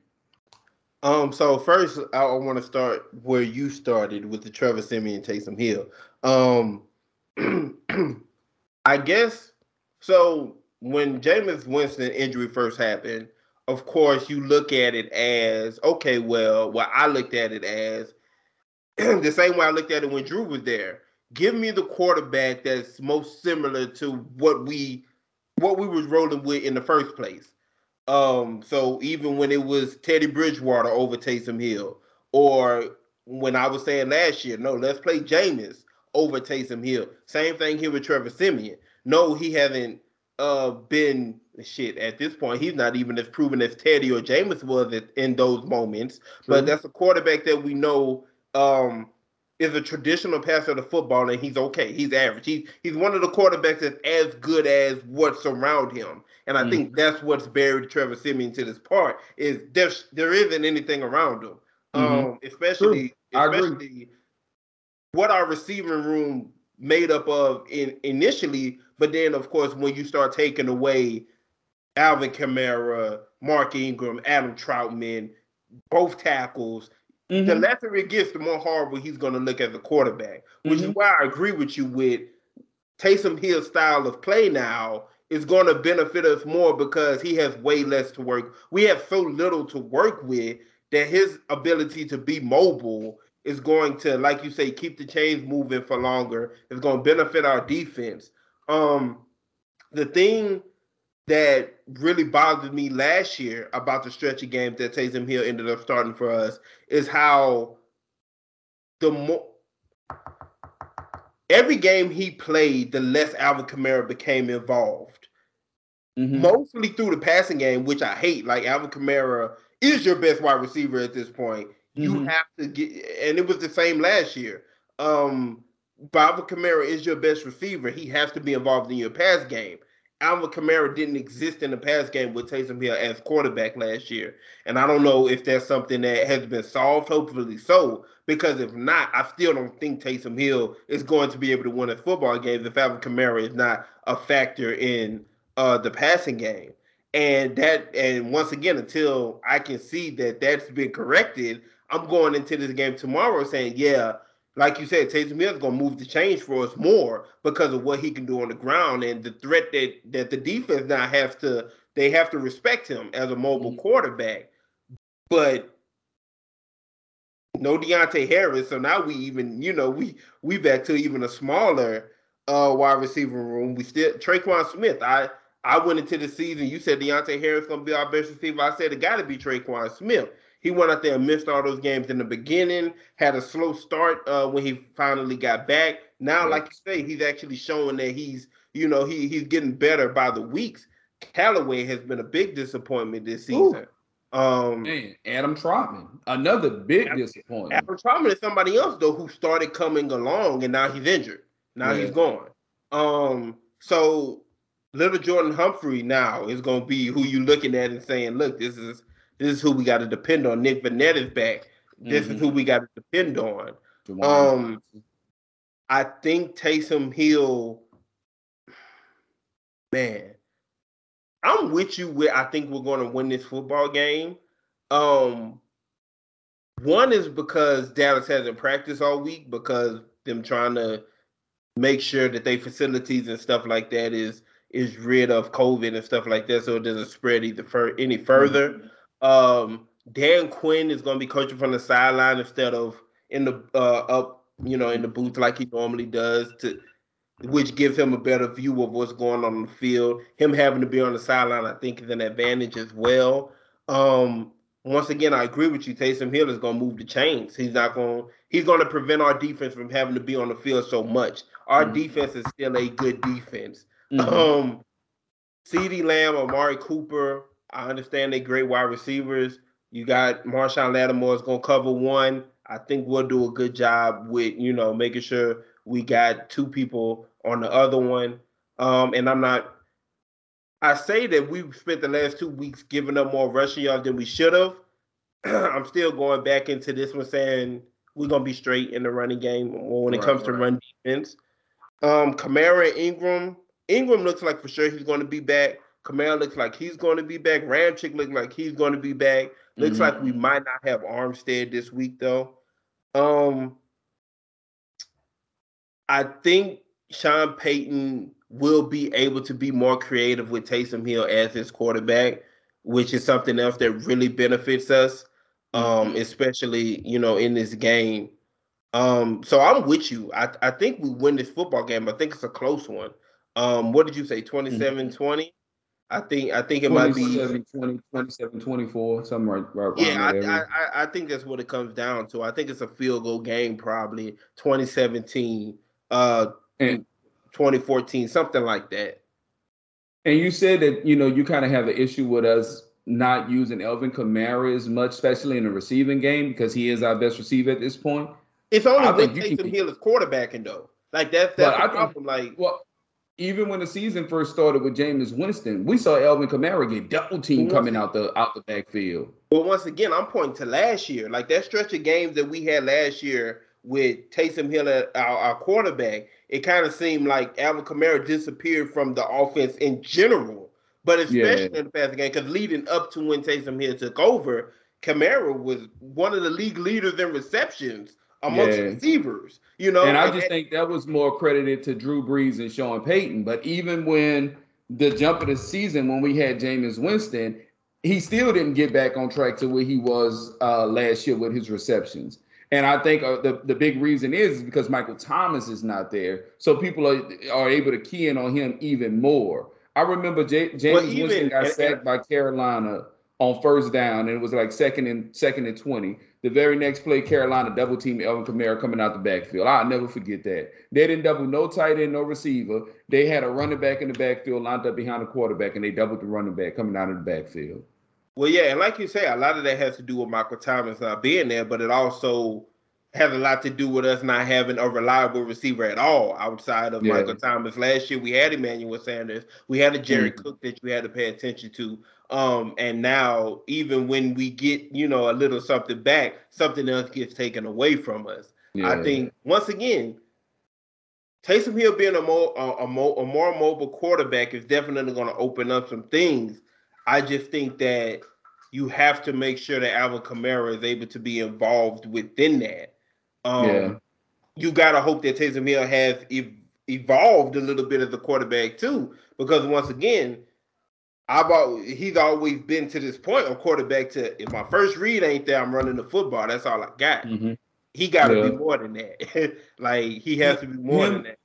Um, so first I want to start where you started with the Trevor Siemian Taysom Hill. Um, I guess so. When Jameis Winston injury first happened, of course you look at it as okay. Well, well, I looked at it as the same way I looked at it when Drew was there give me the quarterback that's most similar to what we what we was rolling with in the first place. Um, so even when it was Teddy Bridgewater over Taysom Hill, or when I was saying last year, no, let's play Jameis over Taysom Hill. Same thing here with Trevor Siemian. No, he hasn't uh been shit at this point. He's not even as proven as Teddy or Jameis was in those moments. But that's a quarterback that we know um is a traditional passer of the football, and he's okay. He's average. He's he's one of the quarterbacks that's as good as what's around him. And I mm think that's what's buried Trevor Siemian to this part is there's there isn't anything around him. Mm-hmm. Um, especially especially what our receiving room made up of in initially, but then of course when you start taking away Alvin Kamara, Mark Ingram, Adam Trautman, both tackles, Mm-hmm. The lesser it gets, the more horrible he's going to look as a quarterback. Which mm-hmm. is why I agree with you with Taysom Hill's style of play now is going to benefit us more because he has way less to work. We have so little to work with that his ability to be mobile is going to, like you say, keep the chains moving for longer. It's going to benefit our defense. Um, the thing that really bothered me last year about the stretch of games that Taysom Hill ended up starting for us is how the more every game he played, the less Alvin Kamara became involved. Mm-hmm. Mostly through the passing game, which I hate. Like Alvin Kamara is your best wide receiver at this point. Mm-hmm. You have to get, and it was the same last year. Um, Alvin Kamara is your best receiver. He has to be involved in your pass game. Alvin Kamara didn't exist in the pass game with Taysom Hill as quarterback last year. And I don't know if that's something that has been solved, hopefully so, because if not, I still don't think Taysom Hill is going to be able to win a football game if Alvin Kamara is not a factor in uh, the passing game. And that, and once again, until I can see that that's been corrected, I'm going into this game tomorrow saying, yeah, like you said, Taysom Hill is going to move the change for us more because of what he can do on the ground and the threat that that the defense now has to they have to respect him as a mobile mm-hmm. quarterback. But no Deonte Harris, so now we even you know we we back to even a smaller uh wide receiver room. We still Tre'Quan Smith. I I went into the season. You said Deonte Harris going to be our best receiver. I said it got to be Tre'Quan Smith. He went out there and missed all those games in the beginning, had a slow start uh, when he finally got back. Now, like you say, he's actually showing that he's, you know, he he's getting better by the weeks. Callaway has been a big disappointment this season. Ooh. Um, Man, Adam Trautman, another big Adam, disappointment. Adam Trautman is somebody else though who started coming along and now he's injured. Now yeah. he's gone. Um, so little Jordan Humphrey now is going to be who you looking at and saying, look, this is This is who we got to depend on. Nick Vannett is back. This mm-hmm. is who we got to depend on. Um, I think Taysom Hill, man, I'm with you. Where I think we're going to win this football game. Um, one is because Dallas hasn't practiced all week because them trying to make sure that they facilities and stuff like that is is rid of COVID and stuff like that, so it doesn't spread either for any further. Um, Dan Quinn is going to be coaching from the sideline instead of in the uh, up, you know, in the booth like he normally does, to which gives him a better view of what's going on in the field. Him having to be on the sideline, I think, is an advantage as well. Um, once again, I agree with you. Taysom Hill is going to move the chains. He's not going. He's going to prevent our defense from having to be on the field so much. Our mm-hmm. defense is still a good defense. Mm-hmm. Um, CeeDee Lamb, Amari Cooper. I understand they're great wide receivers. You got Marshon Lattimore is going to cover one. I think we'll do a good job with you know making sure we got two people on the other one. Um, and I'm not I say that we've spent the last two weeks giving up more rushing yards than we should have. I'm still going back into this one saying we're gonna be straight in the running game when it right, comes right. to run defense. Um, Kamara Ingram. Ingram looks like for sure he's going to be back. Kamara looks like he's going to be back. Ramczyk looks like he's going to be back. Looks mm-hmm. like we might not have Armstead this week though. Um, I think Sean Payton will be able to be more creative with Taysom Hill as his quarterback, which is something else that really benefits us, um, mm-hmm. especially you know in this game. Um, so I'm with you. I, I think we win this football game. I think it's a close one. Um, what did you say? 27 mm-hmm. 20? I think I think it might be 20, 27 24, something right, right Yeah, I, I, I think that's what it comes down to. I think it's a field goal game, probably 2017. Uh, and 2014, something like that. And you said that you know you kind of have an issue with us not using Alvin Kamara as much, especially in the receiving game, because he is our best receiver at this point. It's only I when Taysom Hill is quarterbacking though. Like that's that's the problem. like well, even when the season first started with Jameis Winston, we saw Alvin Kamara get double team coming out the out the backfield. Well, once again, I'm pointing to last year, like that stretch of games that we had last year with Taysom Hill, uh, our, our quarterback it kind of seemed like Alvin Kamara disappeared from the offense in general, but especially yeah. in the passing game. Because leading up to when Taysom Hill took over, Kamara was one of the league leaders in receptions amongst yeah. receivers. You know, and I just and, think that was more credited to Drew Brees and Sean Payton. But even when the jump of the season, when we had Jameis Winston, he still didn't get back on track to where he was uh, last year with his receptions. And I think uh, the, the big reason is because Michael Thomas is not there. So people are, are able to key in on him even more. I remember J- James well, even, Winston got sacked by Carolina on first down, and it was like second and second and 20. The very next play, Carolina double team Alvin Kamara coming out the backfield. I'll never forget that. They didn't double no tight end, no receiver. They had a running back in the backfield lined up behind the quarterback, and they doubled the running back coming out of the backfield. Well, yeah, and like you say, a lot of that has to do with Michael Thomas not being there, but it also has a lot to do with us not having a reliable receiver at all outside of yeah. Michael Thomas. Last year we had Emmanuel Sanders, we had a Jerry mm-hmm. Cook that you had to pay attention to. Um, and now even when we get, you know, a little something back, something else gets taken away from us. Yeah. I think once again, Taysom Hill being a more a, a, more a more mobile quarterback is definitely going to open up some things I just think that you have to make sure that Alvin Kamara is able to be involved within that. Um, yeah. You got to hope that Taysom Hill has ev- evolved a little bit as a quarterback too, because once again, I've always, he's always been to this point of quarterback to if my first read ain't there, I'm running the football. That's all I got. Mm-hmm. He got to yeah. be more than that. like he has to be more him, than that.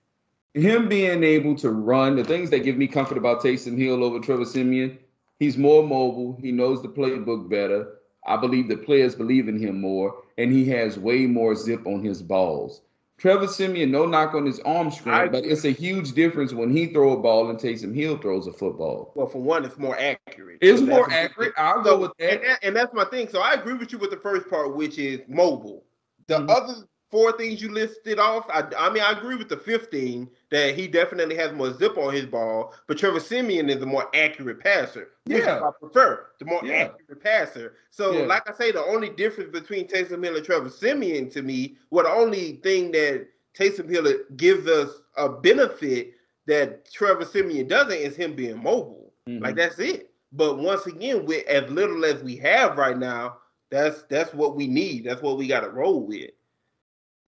Him being able to run, the things that give me comfort about Taysom Hill over Trevor Siemian, He's more mobile. He knows the playbook better. I believe the players believe in him more, and he has way more zip on his balls. Trevor Siemian, no knock on his arm strength, but it's a huge difference when he throw a ball and Taysom Hill throws a football. Well, for one, it's more accurate. It's so more accurate. I'll so, go with that. And, and, that's my thing. So I agree with you with the first part, which is mobile. The mm-hmm. other four things you listed off, I, I mean, I agree with the 15 that he definitely has more zip on his ball, but Trevor Siemian is a more accurate passer. Yeah. I prefer the more Yeah. accurate passer. So, Yeah. like I say, the only difference between Taysom Hill and Trevor Siemian to me, well, the only thing that Taysom Hill gives us a benefit that Trevor Siemian doesn't is him being mobile. Mhm. Like that's it. But once again, with as little as we have right now, that's that's what we need. That's what we got to roll with.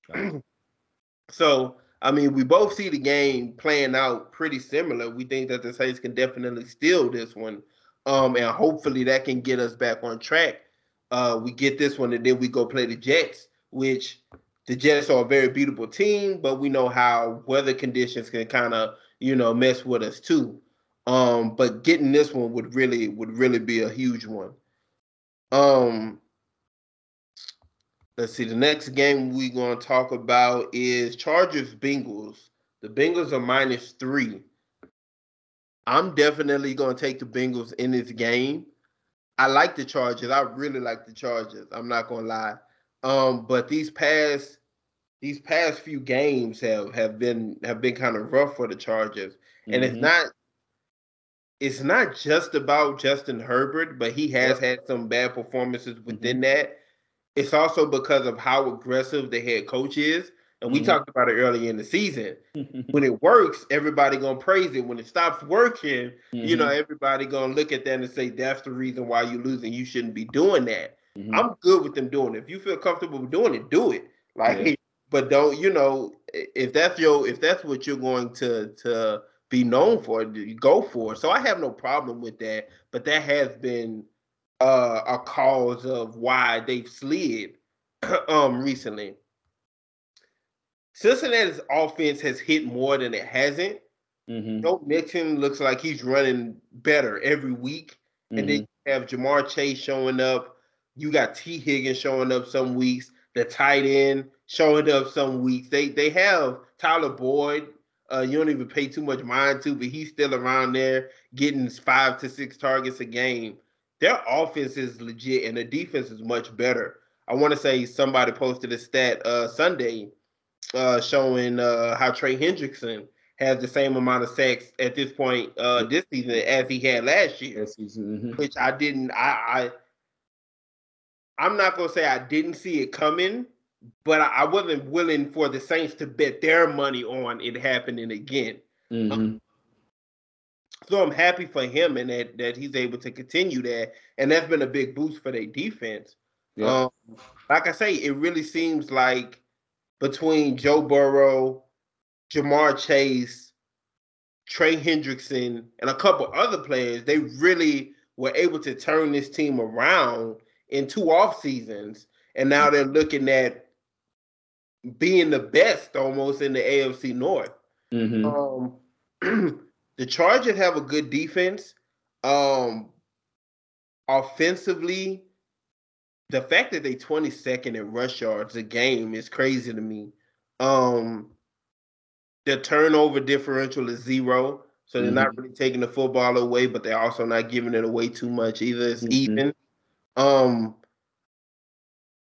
so I mean, we both see the game playing out pretty similar. We think that the Saints can definitely steal this one, um, and hopefully that can get us back on track. Uh, we get this one, and then we go play the Jets, which the Jets are a very beatable team, but we know how weather conditions can kind of you know mess with us too. Um, but getting this one would really would really be a huge one. Um, let's see. The next game we're going to talk about is Chargers Bengals. The Bengals are minus three. I'm definitely going to take the Bengals in this game. I like the Chargers. I really like the Chargers. I'm not going to lie. Um, but these past these past few games have have been have been kind of rough for the Chargers, and it's Mhm. not it's not just about Justin Herbert, but he has had some bad performances within that. It's also because of how aggressive the head coach is. And we Mhm. talked about it earlier in the season. When it works, everybody gonna praise it. When it stops working, you know, everybody gonna look at that and say that's the reason why you're losing. You shouldn't be doing that. Mhm. I'm good with them doing it. If you feel comfortable with doing it, do it. Like, Yeah. but don't you know if that's your if that's what you're going to to be known for, go for it. So I have no problem with that. But that has been uh, a cause of why they've slid um recently. Cincinnati's offense has hit more than it hasn't. Mhm. Joe Mixon looks like he's running better every week. And then you have Ja'Marr Chase showing up. You got Tee Higgins showing up some weeks. The tight end showing up some weeks. They they have Tyler Boyd. Uh, you don't even pay too much mind to, but he's still around there getting five to six targets a game. Their offense is legit, and the defense is much better. I want to say somebody posted a stat uh, Sunday uh, showing uh, how Trey Hendrickson has the same amount of sacks at this point uh, this season as he had last year season, mhm. which I didn't. I, I I'm not gonna say I didn't see it coming, but I, I wasn't willing for the Saints to bet their money on it happening again. Mhm. So I'm happy for him and that that he's able to continue that, and that's been a big boost for their defense. Yeah. Um, like I say, it really seems like between Joe Burrow, Ja'Marr Chase, Trey Hendrickson, and a couple other players, they really were able to turn this team around in two off seasons, and now they're looking at being the best almost in the AFC North. Mhm. Um, the Chargers have a good defense. Um, offensively, the fact that they 22nd in rush yards a game is crazy to me. Um, the turnover differential is zero, so they're not really taking the football away, but they're also not giving it away too much either. It's Mhm. even. Um,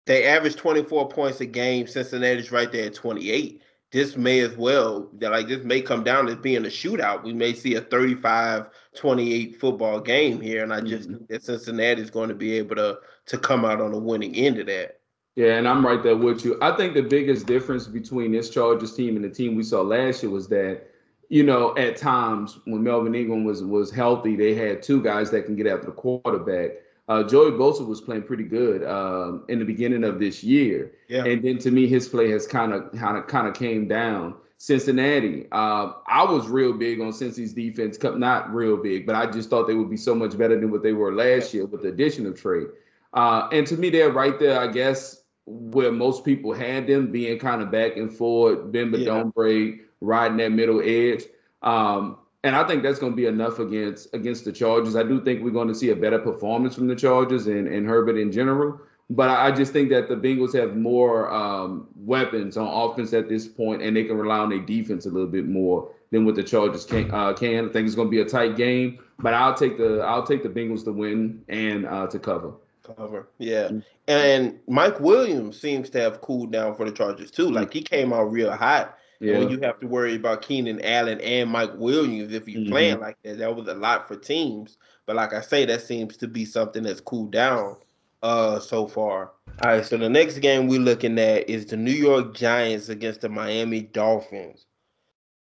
they average 24 points a game. Cincinnati's right there at 28 this may as well that like this may come down as being a shootout. We may see a 35-28 football game here, and I just Mhm. think that Cincinnati is going to be able to to come out on the winning end of that. Yeah, and I'm right there with you. I think the biggest difference between this Chargers team and the team we saw last year was that, you know, at times when Melvin Ingram was was healthy, they had two guys that can get after the quarterback. Uh, Joey Bosa was playing pretty good um, in the beginning of this year, Yeah. and then to me, his play has kind of kind of kind of came down. Cincinnati, uh, I was real big on Cincy's defense, not real big, but I just thought they would be so much better than what they were last year with the addition of Trey. Uh, and to me, they're right there, I guess, where most people had them being kind of back and forth, but Yeah. don't break, riding that middle edge. Um, and I think that's going to be enough against against the Chargers. I do think we're going to see a better performance from the Chargers and, and Herbert in general. But I just think that the Bengals have more um, weapons on offense at this point, and they can rely on their defense a little bit more than what the Chargers can. Uh, can. I think it's going to be a tight game, but I'll take the I'll take the Bengals to win and uh, to cover. cover. Yeah. And Mike Williams seems to have cooled down for the Chargers too. Like he came out real hot. Yeah. When you have to worry about Keenan Allen and Mike Williams if you're mm-hmm. playing like that, that was a lot for teams. But like I say, that seems to be something that's cooled down uh so far. All right, so the next game we're looking at is the New York Giants against the Miami Dolphins.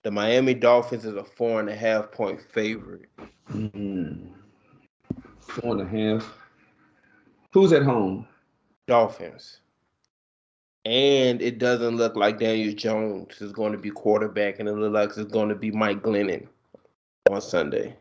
The Miami Dolphins is a four and a half point favorite. Mm-hmm. Four and a half. Who's at home? Dolphins. And it doesn't look like Daniel Jones is going to be quarterback, and it looks like it's going to be Mike Glennon on Sunday.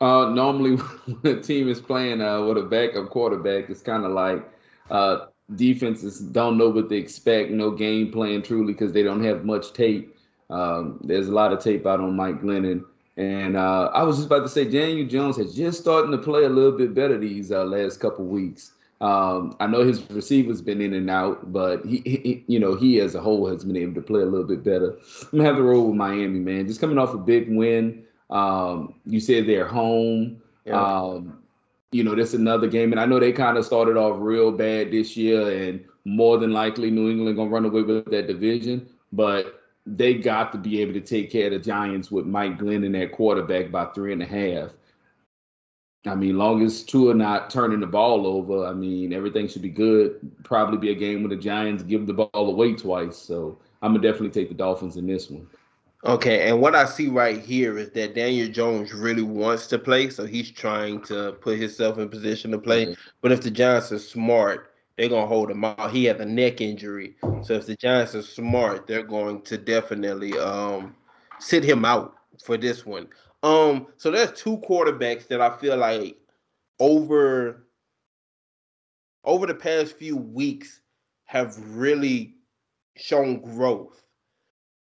Uh, normally, when a team is playing uh, with a backup quarterback, it's kind of like uh, defenses don't know what they expect, no game plan truly because they don't have much tape. Um, there's a lot of tape out on Mike Glennon. And uh, I was just about to say, Daniel Jones has just starting to play a little bit better these uh, last couple weeks. Um, I know his receivers been in and out, but he, he, you know, he as a whole has been able to play a little bit better. I'm gonna have to roll with Miami, man. Just coming off a big win. Um, you said they're home. Yeah. Um, you know, that's another game, and I know they kind of started off real bad this year, and more than likely New England gonna run away with that division. But they got to be able to take care of the Giants with Mike Glenn Glennon at quarterback by three and a half. I mean, long as Tua not turning the ball over, I mean, everything should be good. Probably be a game where the Giants give the ball away twice. So I'm gonna definitely take the Dolphins in this one. Okay, and what I see right here is that Daniel Jones really wants to play, so he's trying to put himself in position to play. Mm-hmm. But if the Giants are smart, they're gonna hold him out. He has a neck injury, so if the Giants are smart, they're going to definitely um, sit him out for this one. Um, so there's two quarterbacks that I feel like over over the past few weeks have really shown growth.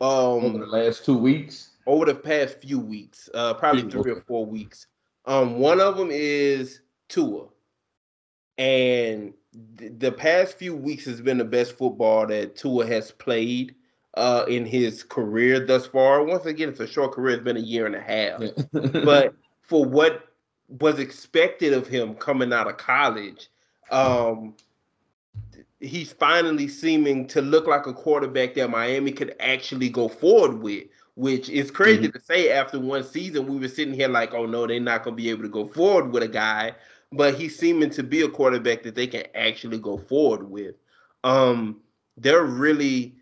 Um, over the last two weeks, over the past few weeks, uh, probably three or four weeks. Um, one of them is Tua, and the past few weeks has been the best football that Tua has played uh, in his career thus far. Once again, it's a short career; it's been a year and a half. but for what was expected of him coming out of college, um, he's finally seeming to look like a quarterback that Miami could actually go forward with. Which is crazy mm-hmm. to say after one season. We were sitting here like, oh no, they're not going to be able to go forward with a guy but he's seeming to be a quarterback that they can actually go forward with. Um, they're really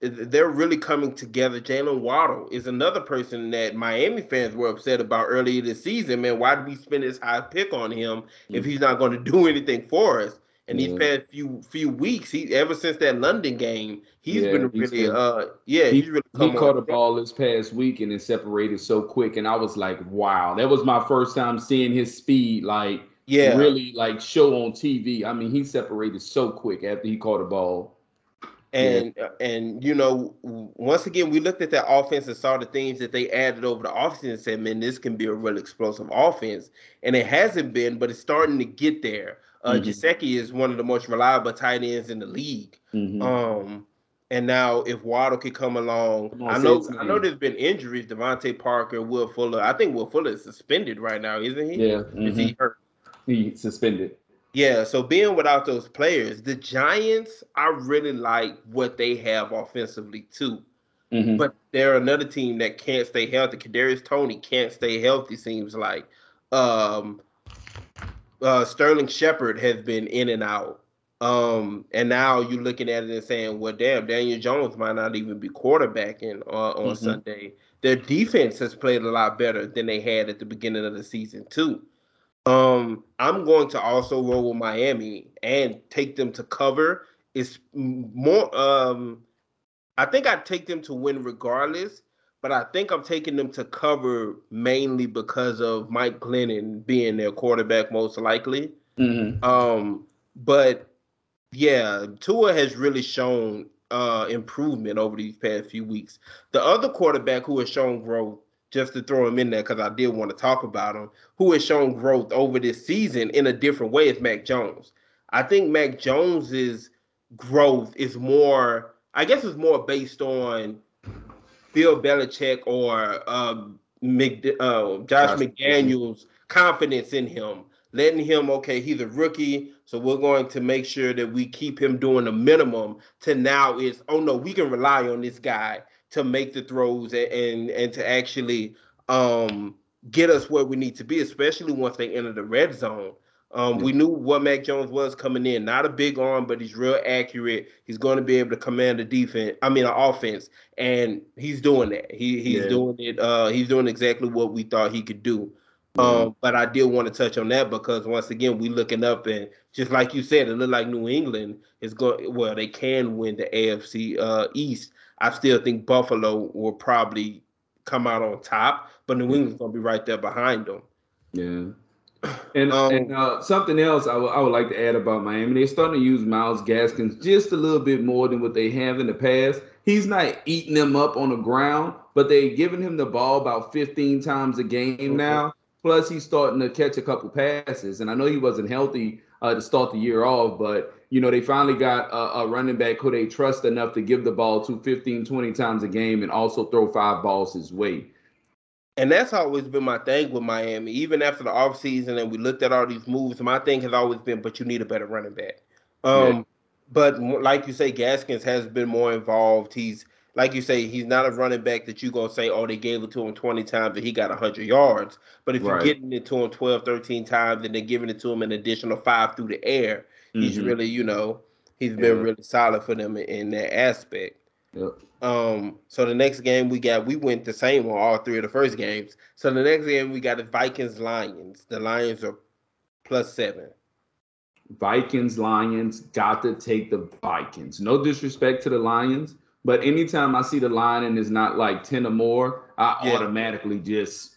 they're really coming together. Jaylen Waddle is another person that Miami fans were upset about earlier this season. Man, why did we spend this high pick on him mm-hmm. if he's not going to do anything for us? And these past few few weeks, he ever since that London game, he's yeah, been really he's been, uh yeah, he, he's really he caught a ball this past week and it separated so quick. And I was like, wow, that was my first time seeing his speed like yeah. really like show on TV. I mean, he separated so quick after he caught a ball. And yeah. and you know, once again, we looked at that offense and saw the things that they added over the offseason and said, man, this can be a real explosive offense. And it hasn't been, but it's starting to get there. Uh mm-hmm. Is one of the most reliable tight ends in the league. Mm-hmm. Um and now if Waddle could come along, I know I know there's been injuries. DeVante Parker, Will Fuller. I think Will Fuller is suspended right now, isn't he? Yeah. Mm-hmm. Is he mm-hmm. hurt? He suspended. Yeah, so being without those players, the Giants, I really like what they have offensively too. Mm-hmm. But they're another team that can't stay healthy. Kadarius Toney can't stay healthy. Seems like um, uh, Sterling Shepard has been in and out. Um, and now you're looking at it and saying, well, damn, Daniel Jones might not even be quarterbacking uh, on mm-hmm. Sunday. Their defense has played a lot better than they had at the beginning of the season too. Um, I'm going to also roll with Miami and take them to cover. It's more. Um, I think I'd take them to win regardless, but I think I'm taking them to cover mainly because of Mike Glennon being their quarterback, most likely. Mm-hmm. Um, but yeah, Tua has really shown uh, improvement over these past few weeks. The other quarterback who has shown growth just to throw him in there because I did want to talk about him, who has shown growth over this season in a different way is Mac Jones. I think Mac Jones's growth is more, I guess, it's more based on Bill Belichick or um, uh, Josh, Josh McDaniels confidence in him, letting him, okay, he's a rookie, so we're going to make sure that we keep him doing the minimum to now is, oh no, we can rely on this guy to make the throws and and, and to actually um, get us where we need to be, especially once they enter the red zone. Um, we knew what Mac Jones was coming in. Not a big arm, but he's real accurate. He's going to be able to command the defense. I mean, the offense, and he's doing that. He he's yeah. doing it. Uh, he's doing exactly what we thought he could do. Um, but I did want to touch on that because once again, we looking up and just like you said, it looked like New England is going. Well, they can win the AFC uh, East. I still think Buffalo will probably come out on top, but New England's gonna be right there behind them. Yeah. And, um, and uh, something else I, w- I would like to add about Miami, they're starting to use Myles Gaskins just a little bit more than what they have in the past. He's not eating them up on the ground, but they're giving him the ball about 15 times a game okay. now. Plus, he's starting to catch a couple passes. And I know he wasn't healthy uh, to start the year off, but you know, they finally got a, a, running back who they trust enough to give the ball to 15, 20 times a game and also throw five balls his way. And that's always been my thing with Miami. Even after the offseason and we looked at all these moves, my thing has always been, but you need a better running back. Um, yeah. But like you say, Gaskins has been more involved. He's like you say, he's not a running back that you're going to say, oh, they gave it to him 20 times and he got 100 yards. But if right. you're getting it to him 12, 13 times and then giving it to him an additional five through the air, mm-hmm. he's really, you know, he's been really solid for them in, in that aspect. Yep. Um, so the next game we got, we went the same on all three of the first games. So the next game we got the Vikings Lions. The Lions are plus seven. Vikings Lions got to take the Vikings. No disrespect to the Lions, but anytime I see the line and it's not like 10 or more, I yeah. automatically just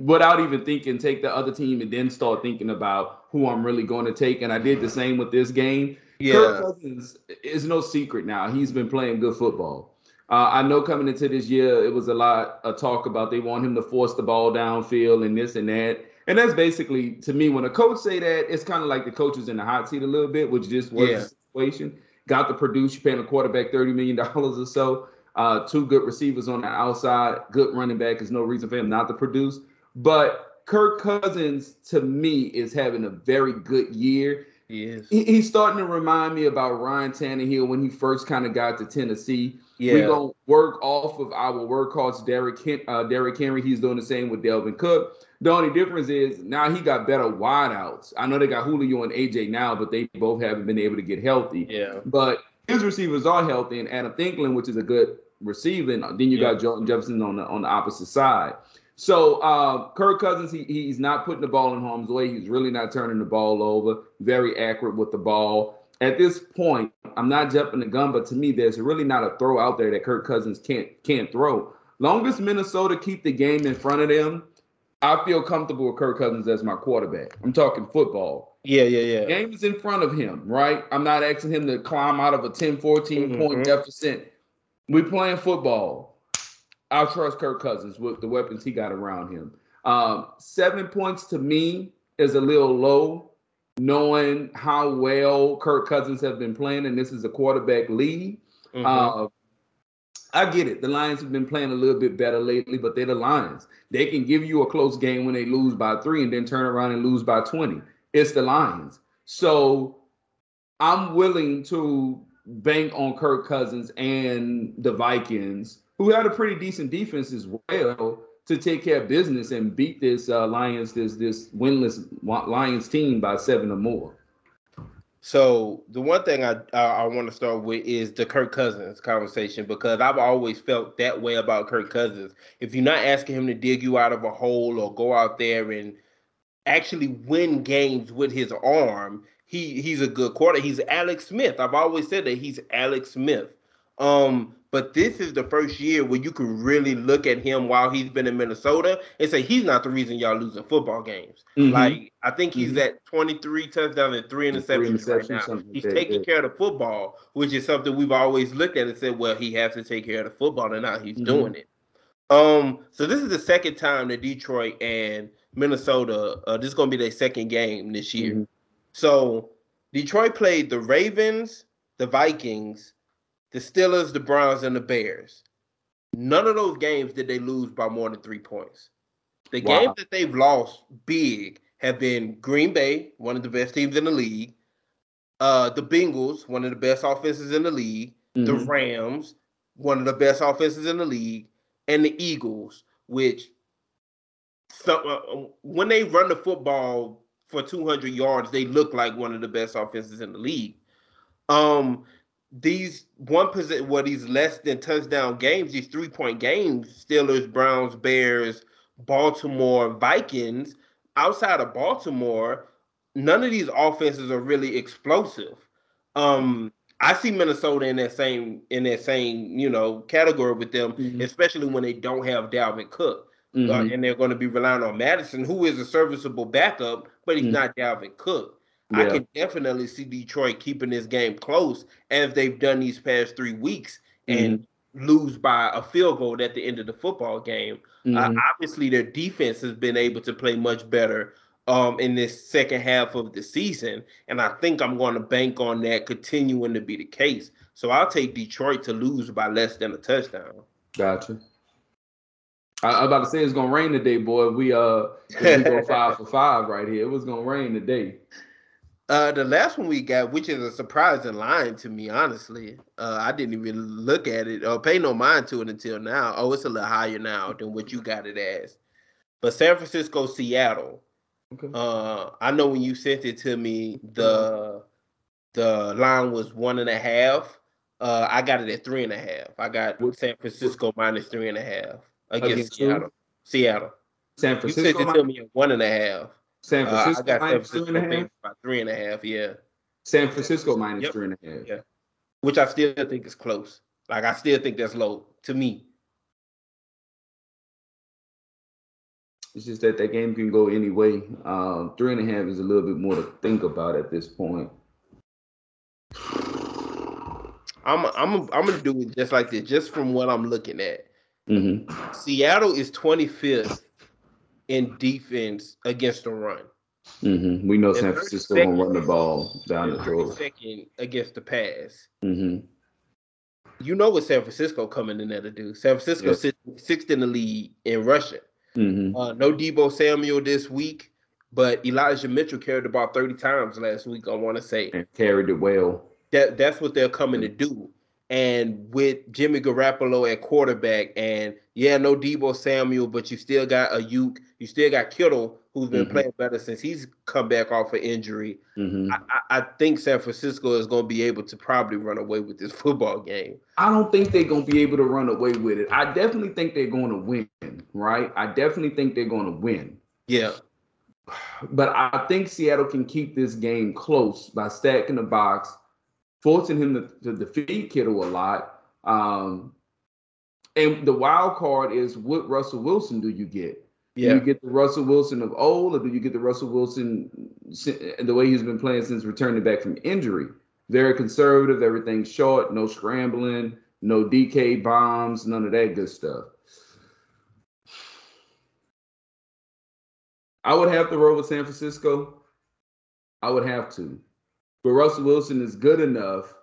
without even thinking take the other team and then start thinking about who I'm really going to take. And I did the same with this game. Yeah. Kirk Cousins is no secret now. He's been playing good football. Uh, I know coming into this year, it was a lot of talk about they want him to force the ball downfield and this and that. And that's basically to me when a coach say that, it's kind of like the coach is in the hot seat a little bit, which just was yeah. the situation. Got to produce, you're paying a quarterback thirty million dollars or so. Uh, two good receivers on the outside, good running back. There's no reason for him not to produce. But Kirk Cousins to me is having a very good year. He is. He, he's starting to remind me about Ryan Tannehill when he first kind of got to Tennessee. Yeah. We're gonna work off of our workhorse Derrick uh, Derrick Henry. He's doing the same with Dalvin Cook. The only difference is now he got better wideouts. I know they got Julio and AJ now, but they both haven't been able to get healthy. Yeah. But his receivers are healthy, and Adam Thielen, which is a good receiving. Then you yeah. got Jordan Jefferson on the on the opposite side. So uh, Kirk Cousins, he, he's not putting the ball in harm's way. He's really not turning the ball over. Very accurate with the ball. At this point, I'm not jumping the gun, but to me, there's really not a throw out there that Kirk Cousins can't can't throw. Long as Minnesota keep the game in front of them, I feel comfortable with Kirk Cousins as my quarterback. I'm talking football. Yeah, yeah, yeah. game is in front of him, right? I'm not asking him to climb out of a 10, 14 mm-hmm. point deficit. We're playing football. I'll trust Kirk Cousins with the weapons he got around him. Um, seven points to me is a little low, knowing how well Kirk Cousins have been playing, and this is a quarterback league. Mm-hmm. Uh, I get it. The Lions have been playing a little bit better lately, but they're the Lions. They can give you a close game when they lose by three and then turn around and lose by 20. It's the Lions. So I'm willing to bank on Kirk Cousins and the Vikings who had a pretty decent defense as well to take care of business and beat this uh, Lions, this this winless Lions team by seven or more. So the one thing I uh, I want to start with is the Kirk Cousins conversation because I've always felt that way about Kirk Cousins. If you're not asking him to dig you out of a hole or go out there and actually win games with his arm, he he's a good quarter. He's Alex Smith. I've always said that he's Alex Smith. Um, but this is the first year where you can really look at him while he's been in Minnesota and say he's not the reason y'all losing football games. Mm-hmm. Like I think he's mm-hmm. at 23 touchdowns and three interceptions, three interceptions right now. He's taking care of the football, which is something we've always looked at and said, well, he has to take care of the football, and now he's mm-hmm. doing it. Um, so this is the second time that Detroit and Minnesota, uh, this is gonna be their second game this year. Mm-hmm. So Detroit played the Ravens, the Vikings, the Steelers, the Browns, and the Bears. None of those games did they lose by more than three points. The wow. games that they've lost big have been Green Bay, one of the best teams in the league, uh, the Bengals, one of the best offenses in the league, mm-hmm. the Rams, one of the best offenses in the league, and the Eagles, which some, uh, when they run the football for 200 yards, they look like one of the best offenses in the league. Um, these one percent, what these less than touchdown games, these three point games, Steelers, Browns, Bears, Baltimore, Vikings. Outside of Baltimore, none of these offenses are really explosive. Um, I see Minnesota in that same in that same you know category with them, mm-hmm. especially when they don't have Dalvin Cook, uh, mm-hmm. uh, and they're going to be relying on Mattison, who is a serviceable backup, but he's mm-hmm. not Dalvin Cook. Yeah. I can definitely see Detroit keeping this game close as they've done these past three weeks and mm-hmm. lose by a field goal at the end of the football game. Uh, mm-hmm. obviously, their defense has been able to play much better um, in this second half of the season. And I think I'm going to bank on that continuing to be the case. So I'll take Detroit to lose by less than a touchdown. Gotcha. I, am about to say it's gonna rain today, boy. We uh we go five for five right here. It was gonna rain today. Uh, the last one we got, which is a surprising line to me, honestly. Uh, I didn't even look at it or pay no mind to it until now. Oh, it's a little higher now than what you got it as. But San Francisco, Seattle. Okay. Uh, I know when you sent it to me, the the line was one and a half. Uh, I got it at three and a half. I got San Francisco minus three and a half against, against Seattle. Seattle. San Francisco. You sent it to me at one and a half. San Francisco uh, I got San Francisco three and a half. About three and a half. Yeah. San Francisco minus yep. three and a half. Yeah. Which I still think is close. Like I still think that's low to me. It's just that that game can go any way. Um, three and a half is a little bit more to think about at this point. I'm I'm I'm gonna do it just like this, just from what I'm looking at. Mm-hmm. Seattle is 25th in defense against the run. Mm-hmm. We know San Francisco gonna run the ball down the road. Second against the pass. Mm-hmm. You know what San Francisco coming in there to do? San Francisco yes. sixth in the league in rushing. Mm-hmm. Uh, no Deebo Samuel this week, but Elijah Mitchell carried about 30 times last week, I want to say. And carried it well. That that's what they're coming to do. And with Jimmy Garoppolo at quarterback, and yeah, no Deebo Samuel, but you still got Aiyuk, you still got Kittle, who's been mm-hmm. playing better since he's come back off an injury. Mm-hmm. I, I, think San Francisco is going to be able to probably run away with this football game. I don't think they're going to be able to run away with it. I definitely think they're going to win, right? I definitely think they're going to win. Yeah. But I think Seattle can keep this game close by stacking the box, forcing him to, to defeat Kittle a lot. Um, and the wild card is what Russell Wilson do you get? Yeah. Do you get the Russell Wilson of old, or do you get the Russell Wilson the way he's been playing since returning back from injury? Very conservative, everything short, no scrambling, no DK bombs, none of that good stuff. I would have to roll with San Francisco. I would have to. But Russell Wilson is good enough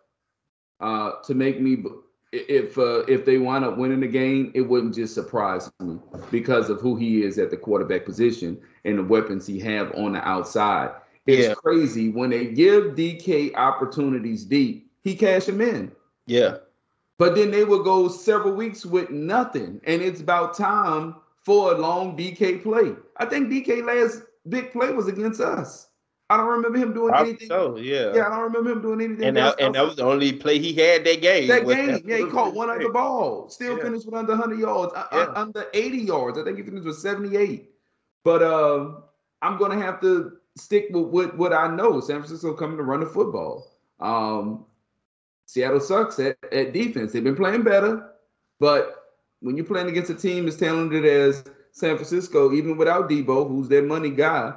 uh, to make me if uh, if they wind up winning the game, it wouldn't just surprise me because of who he is at the quarterback position and the weapons he have on the outside. It's yeah. crazy when they give DK opportunities deep, he cash them in. Yeah. But then they will go several weeks with nothing, and it's about time for a long DK play. I think DK last big play was against us. I don't remember him doing anything. So yeah, yeah, I don't remember him doing anything. And that, and that was the only play he had that game. That game, yeah, he caught one other ball. Still yeah. finished with under 100 yards, uh, uh, under 80 yards. I think he finished with 78. But uh, I'm gonna have to stick with what, what I know. San Francisco coming to run the football. Um, Seattle sucks at, at defense. They've been playing better, but when you're playing against a team as talented as San Francisco, even without Deebo, who's their money guy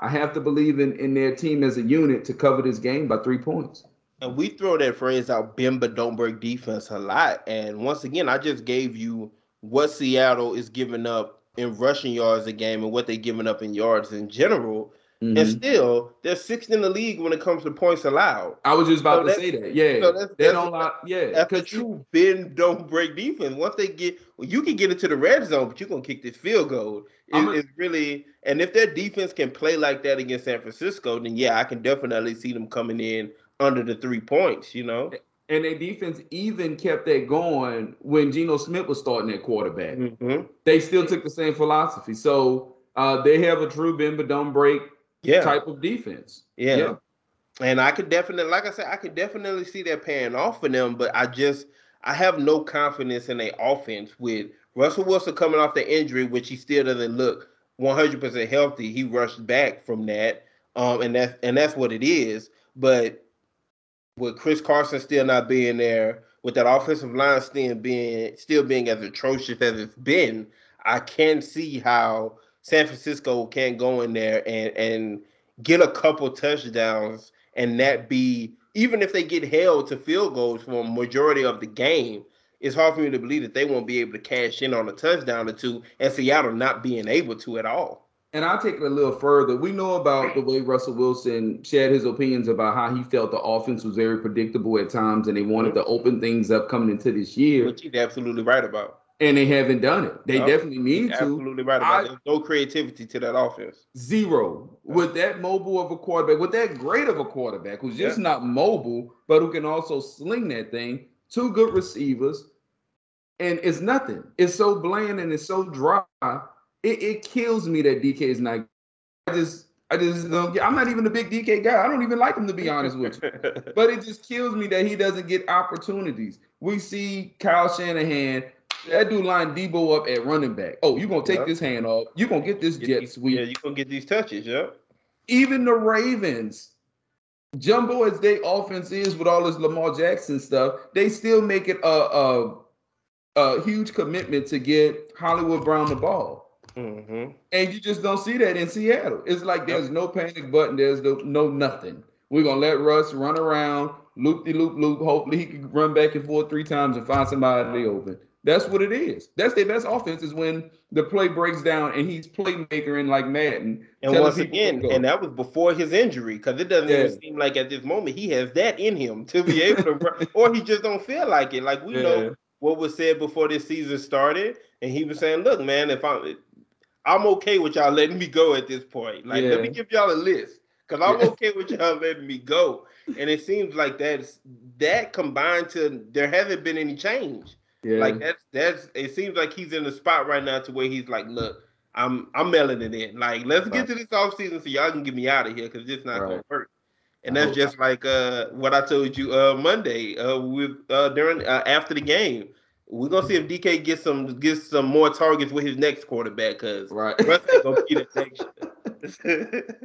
I have to believe in, in their team as a unit to cover this game by three points. And we throw that phrase out, but don't break defense a lot. And once again, I just gave you what Seattle is giving up in rushing yards a game and what they're giving up in yards in general. Mm-hmm. And still, they're sixth in the league when it comes to points allowed. I was just about so to say that. Yeah, so that's, they that's, don't allow. Yeah, because you bend don't break defense. Once they get, well, you can get into the red zone, but you're gonna kick this field goal. It, a, it's really, and if their defense can play like that against San Francisco, then yeah, I can definitely see them coming in under the three points. You know. And their defense even kept that going when Geno Smith was starting at quarterback. Mm-hmm. They still took the same philosophy. So uh, they have a true bend but don't break yeah. type of defense. Yeah. yeah. And I could definitely, like I said, I could definitely see that paying off for them, but I just I have no confidence in their offense with Russell Wilson coming off the injury, which he still doesn't look 100% healthy. He rushed back from that, um, and that's and that's what it is. But with Chris Carson still not being there, with that offensive line still being still being as atrocious as it's been, I can see how San Francisco can't go in there and and get a couple touchdowns and that be even if they get held to field goals for a majority of the game, it's hard for me to believe that they won't be able to cash in on a touchdown or two, and Seattle not being able to at all. And I'll take it a little further. We know about the way Russell Wilson shared his opinions about how he felt the offense was very predictable at times, and they wanted to open things up coming into this year. Which he's absolutely right about and they haven't done it. They no, definitely need to. Absolutely right about I, There's no creativity to that offense. Zero. With that mobile of a quarterback, with that great of a quarterback who's just yeah. not mobile, but who can also sling that thing. Two good receivers, and it's nothing. It's so bland and it's so dry. It, it kills me that DK is not. I just I just don't get, I'm not even a big DK guy. I don't even like him to be honest with you. but it just kills me that he doesn't get opportunities. We see Kyle Shanahan that dude line Deebo up at running back. Oh, you're gonna take this hand off? You gonna get this get jet these, sweep? Yeah, you gonna get these touches. Yep. Even the Ravens, jumbo as their offense is with all this Lamar Jackson stuff, they still make it a a, a huge commitment to get Hollywood Brown the ball. Mm-hmm. And you just don't see that in Seattle. It's like there's no panic button. There's no, no nothing. We're gonna let Russ run around, loop de loop loop. Hopefully he can run back and forth three times and find somebody open. That's what it is. That's their best offense is when the play breaks down and he's playmaker in like Madden. And once again, and that was before his injury, because it doesn't yeah. even seem like at this moment he has that in him to be able to run, or he just don't feel like it. Like we yeah. know what was said before this season started, and he was saying, "Look, man, if I'm, I'm okay with y'all letting me go at this point. Like, yeah. let me give y'all a list, because I'm okay with y'all letting me go." And it seems like that's that combined to there hasn't been any change. Yeah. Like that's that's it seems like he's in the spot right now to where he's like, look, I'm I'm mailing it in. Like, let's get to this off season so y'all can get me out of here because it's not right. gonna work. And that's just like uh, what I told you uh, Monday uh, with uh, during uh, after the game. We're gonna see if DK gets some gets some more targets with his next quarterback because right. Russ gonna be the next.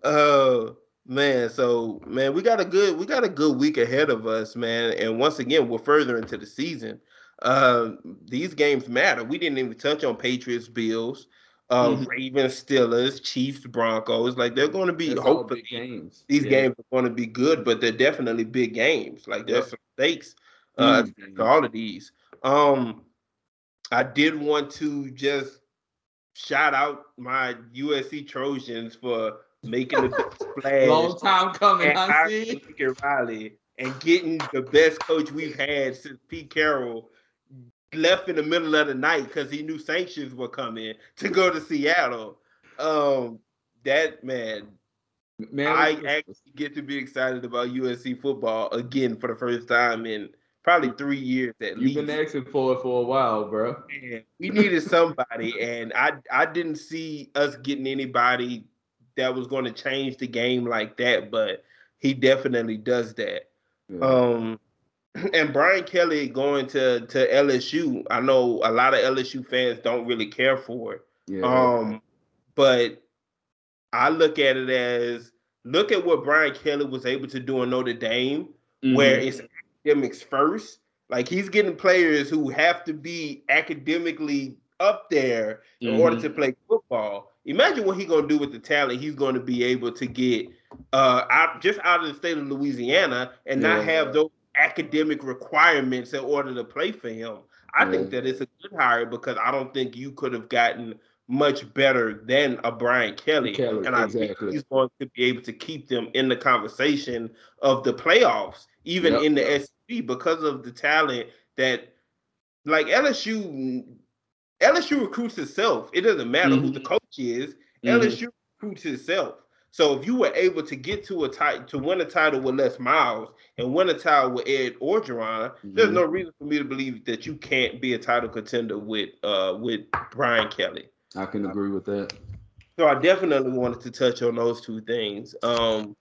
uh Man, so man, we got a good we got a good week ahead of us, man. And once again, we're further into the season. Uh, these games matter. We didn't even touch on Patriots, Bills, uh, mm-hmm. Ravens, Steelers, Chiefs, Broncos. Like they're going to be That's hopefully games. These yeah. games are going to be good, but they're definitely big games. Like there's yep. some stakes uh, mm-hmm. to all of these. Um, I did want to just shout out my USC Trojans for making the splash. Long time coming, I see. Riley and getting the best coach we've had since Pete Carroll left in the middle of the night because he knew sanctions were coming to go to Seattle. Um, that man, man, I actually get to be excited about USC football again for the first time in probably three years at You've least. You've been asking for it for a while, bro. And we needed somebody, and I I didn't see us getting anybody that was going to change the game like that, but he definitely does that. Yeah. Um, and Brian Kelly going to to LSU, I know a lot of LSU fans don't really care for it. Yeah. Um, but I look at it as look at what Brian Kelly was able to do in Notre Dame, mm-hmm. where it's academics first. Like he's getting players who have to be academically up there in mm-hmm. order to play football imagine what he's gonna do with the talent he's going to be able to get uh out just out of the state of Louisiana and yeah. not have those academic requirements in order to play for him. I yeah. think that it's a good hire because I don't think you could have gotten much better than a Brian Kelly. Kelly, and I exactly. think he's going to be able to keep them in the conversation of the playoffs, even Yep. in the SEC, because of the talent that like LSU LSU recruits itself. It doesn't matter who Mhm. the coach is. Mhm. LSU recruits itself. So if you were able to get to a title to win a title with Les Miles and win a title with Ed Orgeron, there's Mhm. no reason for me to believe that you can't be a title contender with uh with Brian Kelly. I can agree with that. So I definitely wanted to touch on those two things. Um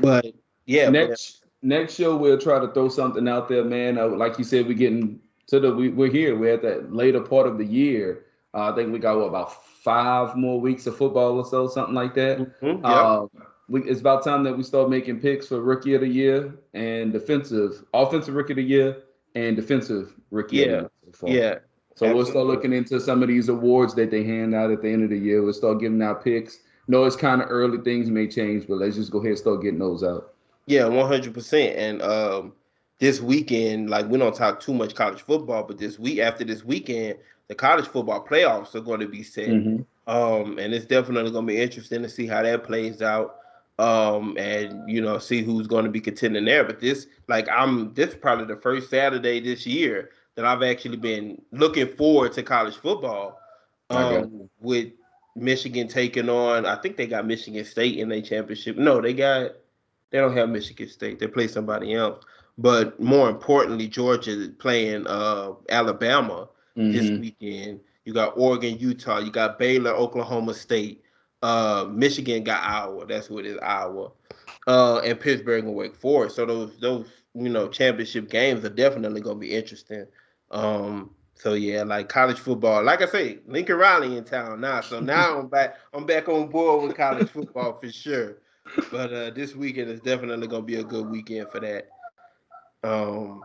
but yeah, next next show we'll try to throw something out there, man. Uh, like you said, we're getting to the we, we're here. We're at that later part of the year. Uh, I think we got what about five more weeks of football or so, something like that. Mhm, yeah. Uh, we, it's about time that we start making picks for rookie of the year and defensive, offensive rookie of the year and defensive rookie. Yeah, of the year so yeah. So we'll start looking into some of these awards that they hand out at the end of the year. We'll start giving out picks. No, it's kind of early. Things may change, but let's just go ahead and start getting those out. Yeah, one hundred percent. And um, this weekend, like we don't talk too much college football, but this week after this weekend, the college football playoffs are going to be set. Mhm. Um, and it's definitely going to be interesting to see how that plays out. Um, and you know, see who's going to be contending there. But this, like, I'm this is probably the first Saturday this year that I've actually been looking forward to college football. Um, with Michigan taking on, I think they got Michigan State in their championship. No, they got they don't have Michigan State. They play somebody else. But more importantly, Georgia is playing uh, Alabama this Mhm. weekend. You got Oregon, Utah. You got Baylor, Oklahoma State. Uh, Michigan got Iowa. That's what it is, Iowa. Uh, and Pittsburgh and Wake Forest. So those those you know championship games are definitely going to be interesting. Um, so yeah, like college football. Like I say, Lincoln Riley in town now. So now I'm back. I'm back on board with college football for sure. But uh, this weekend is definitely going to be a good weekend for that. Um,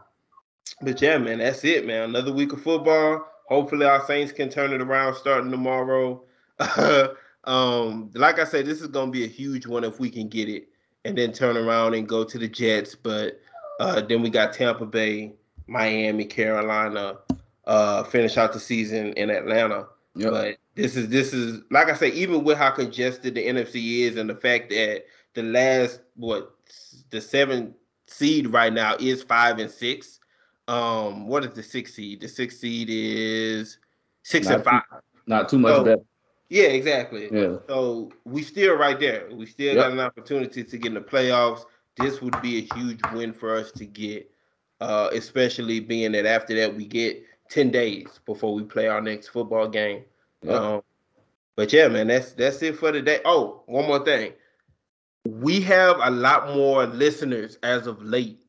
but yeah, man, that's it, man. Another week of football. Hopefully, our Saints can turn it around starting tomorrow. um, like I said, this is gonna be a huge one if we can get it, and then turn around and go to the Jets. But uh, then we got Tampa Bay, Miami, Carolina. Uh, finish out the season in Atlanta. Yep. But this is this is like I say, even with how congested the NFC is, and the fact that the last what the seven seed right now is five and six. Um, what is the six seed? The six seed is six and Not five. Not too much So- better. Yeah, exactly. Yeah. So we still right there. We still Yep. got an opportunity to get in the playoffs. This would be a huge win for us to get, uh, especially being that after that we get ten days before we play our next football game. Yep. Um, but yeah, man, that's that's it for today. Oh, one more thing. We have a lot more listeners as of late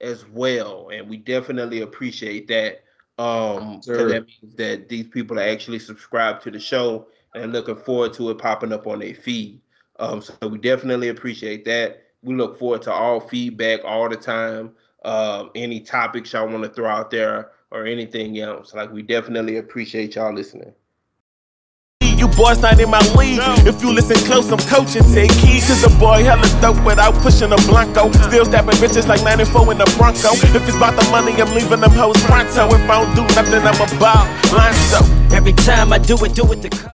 as well, and we definitely appreciate that. Um, Sure. that means that these people are actually subscribed to the show and looking forward to it popping up on their feed. Um, so we definitely appreciate that. We look forward to all feedback all the time. Um, any topics y'all want to throw out there or anything else. Like we definitely appreciate y'all listening. You boys not in my league. If you listen close, I'm coaching. Take heed, cause the boy hella dope without pushing a Blanco. Still stabbing bitches like 94 in the Bronco. If it's about the money, I'm leaving them hoes pronto. If I don't do nothing, I'm about line so. Every time I do it, do it the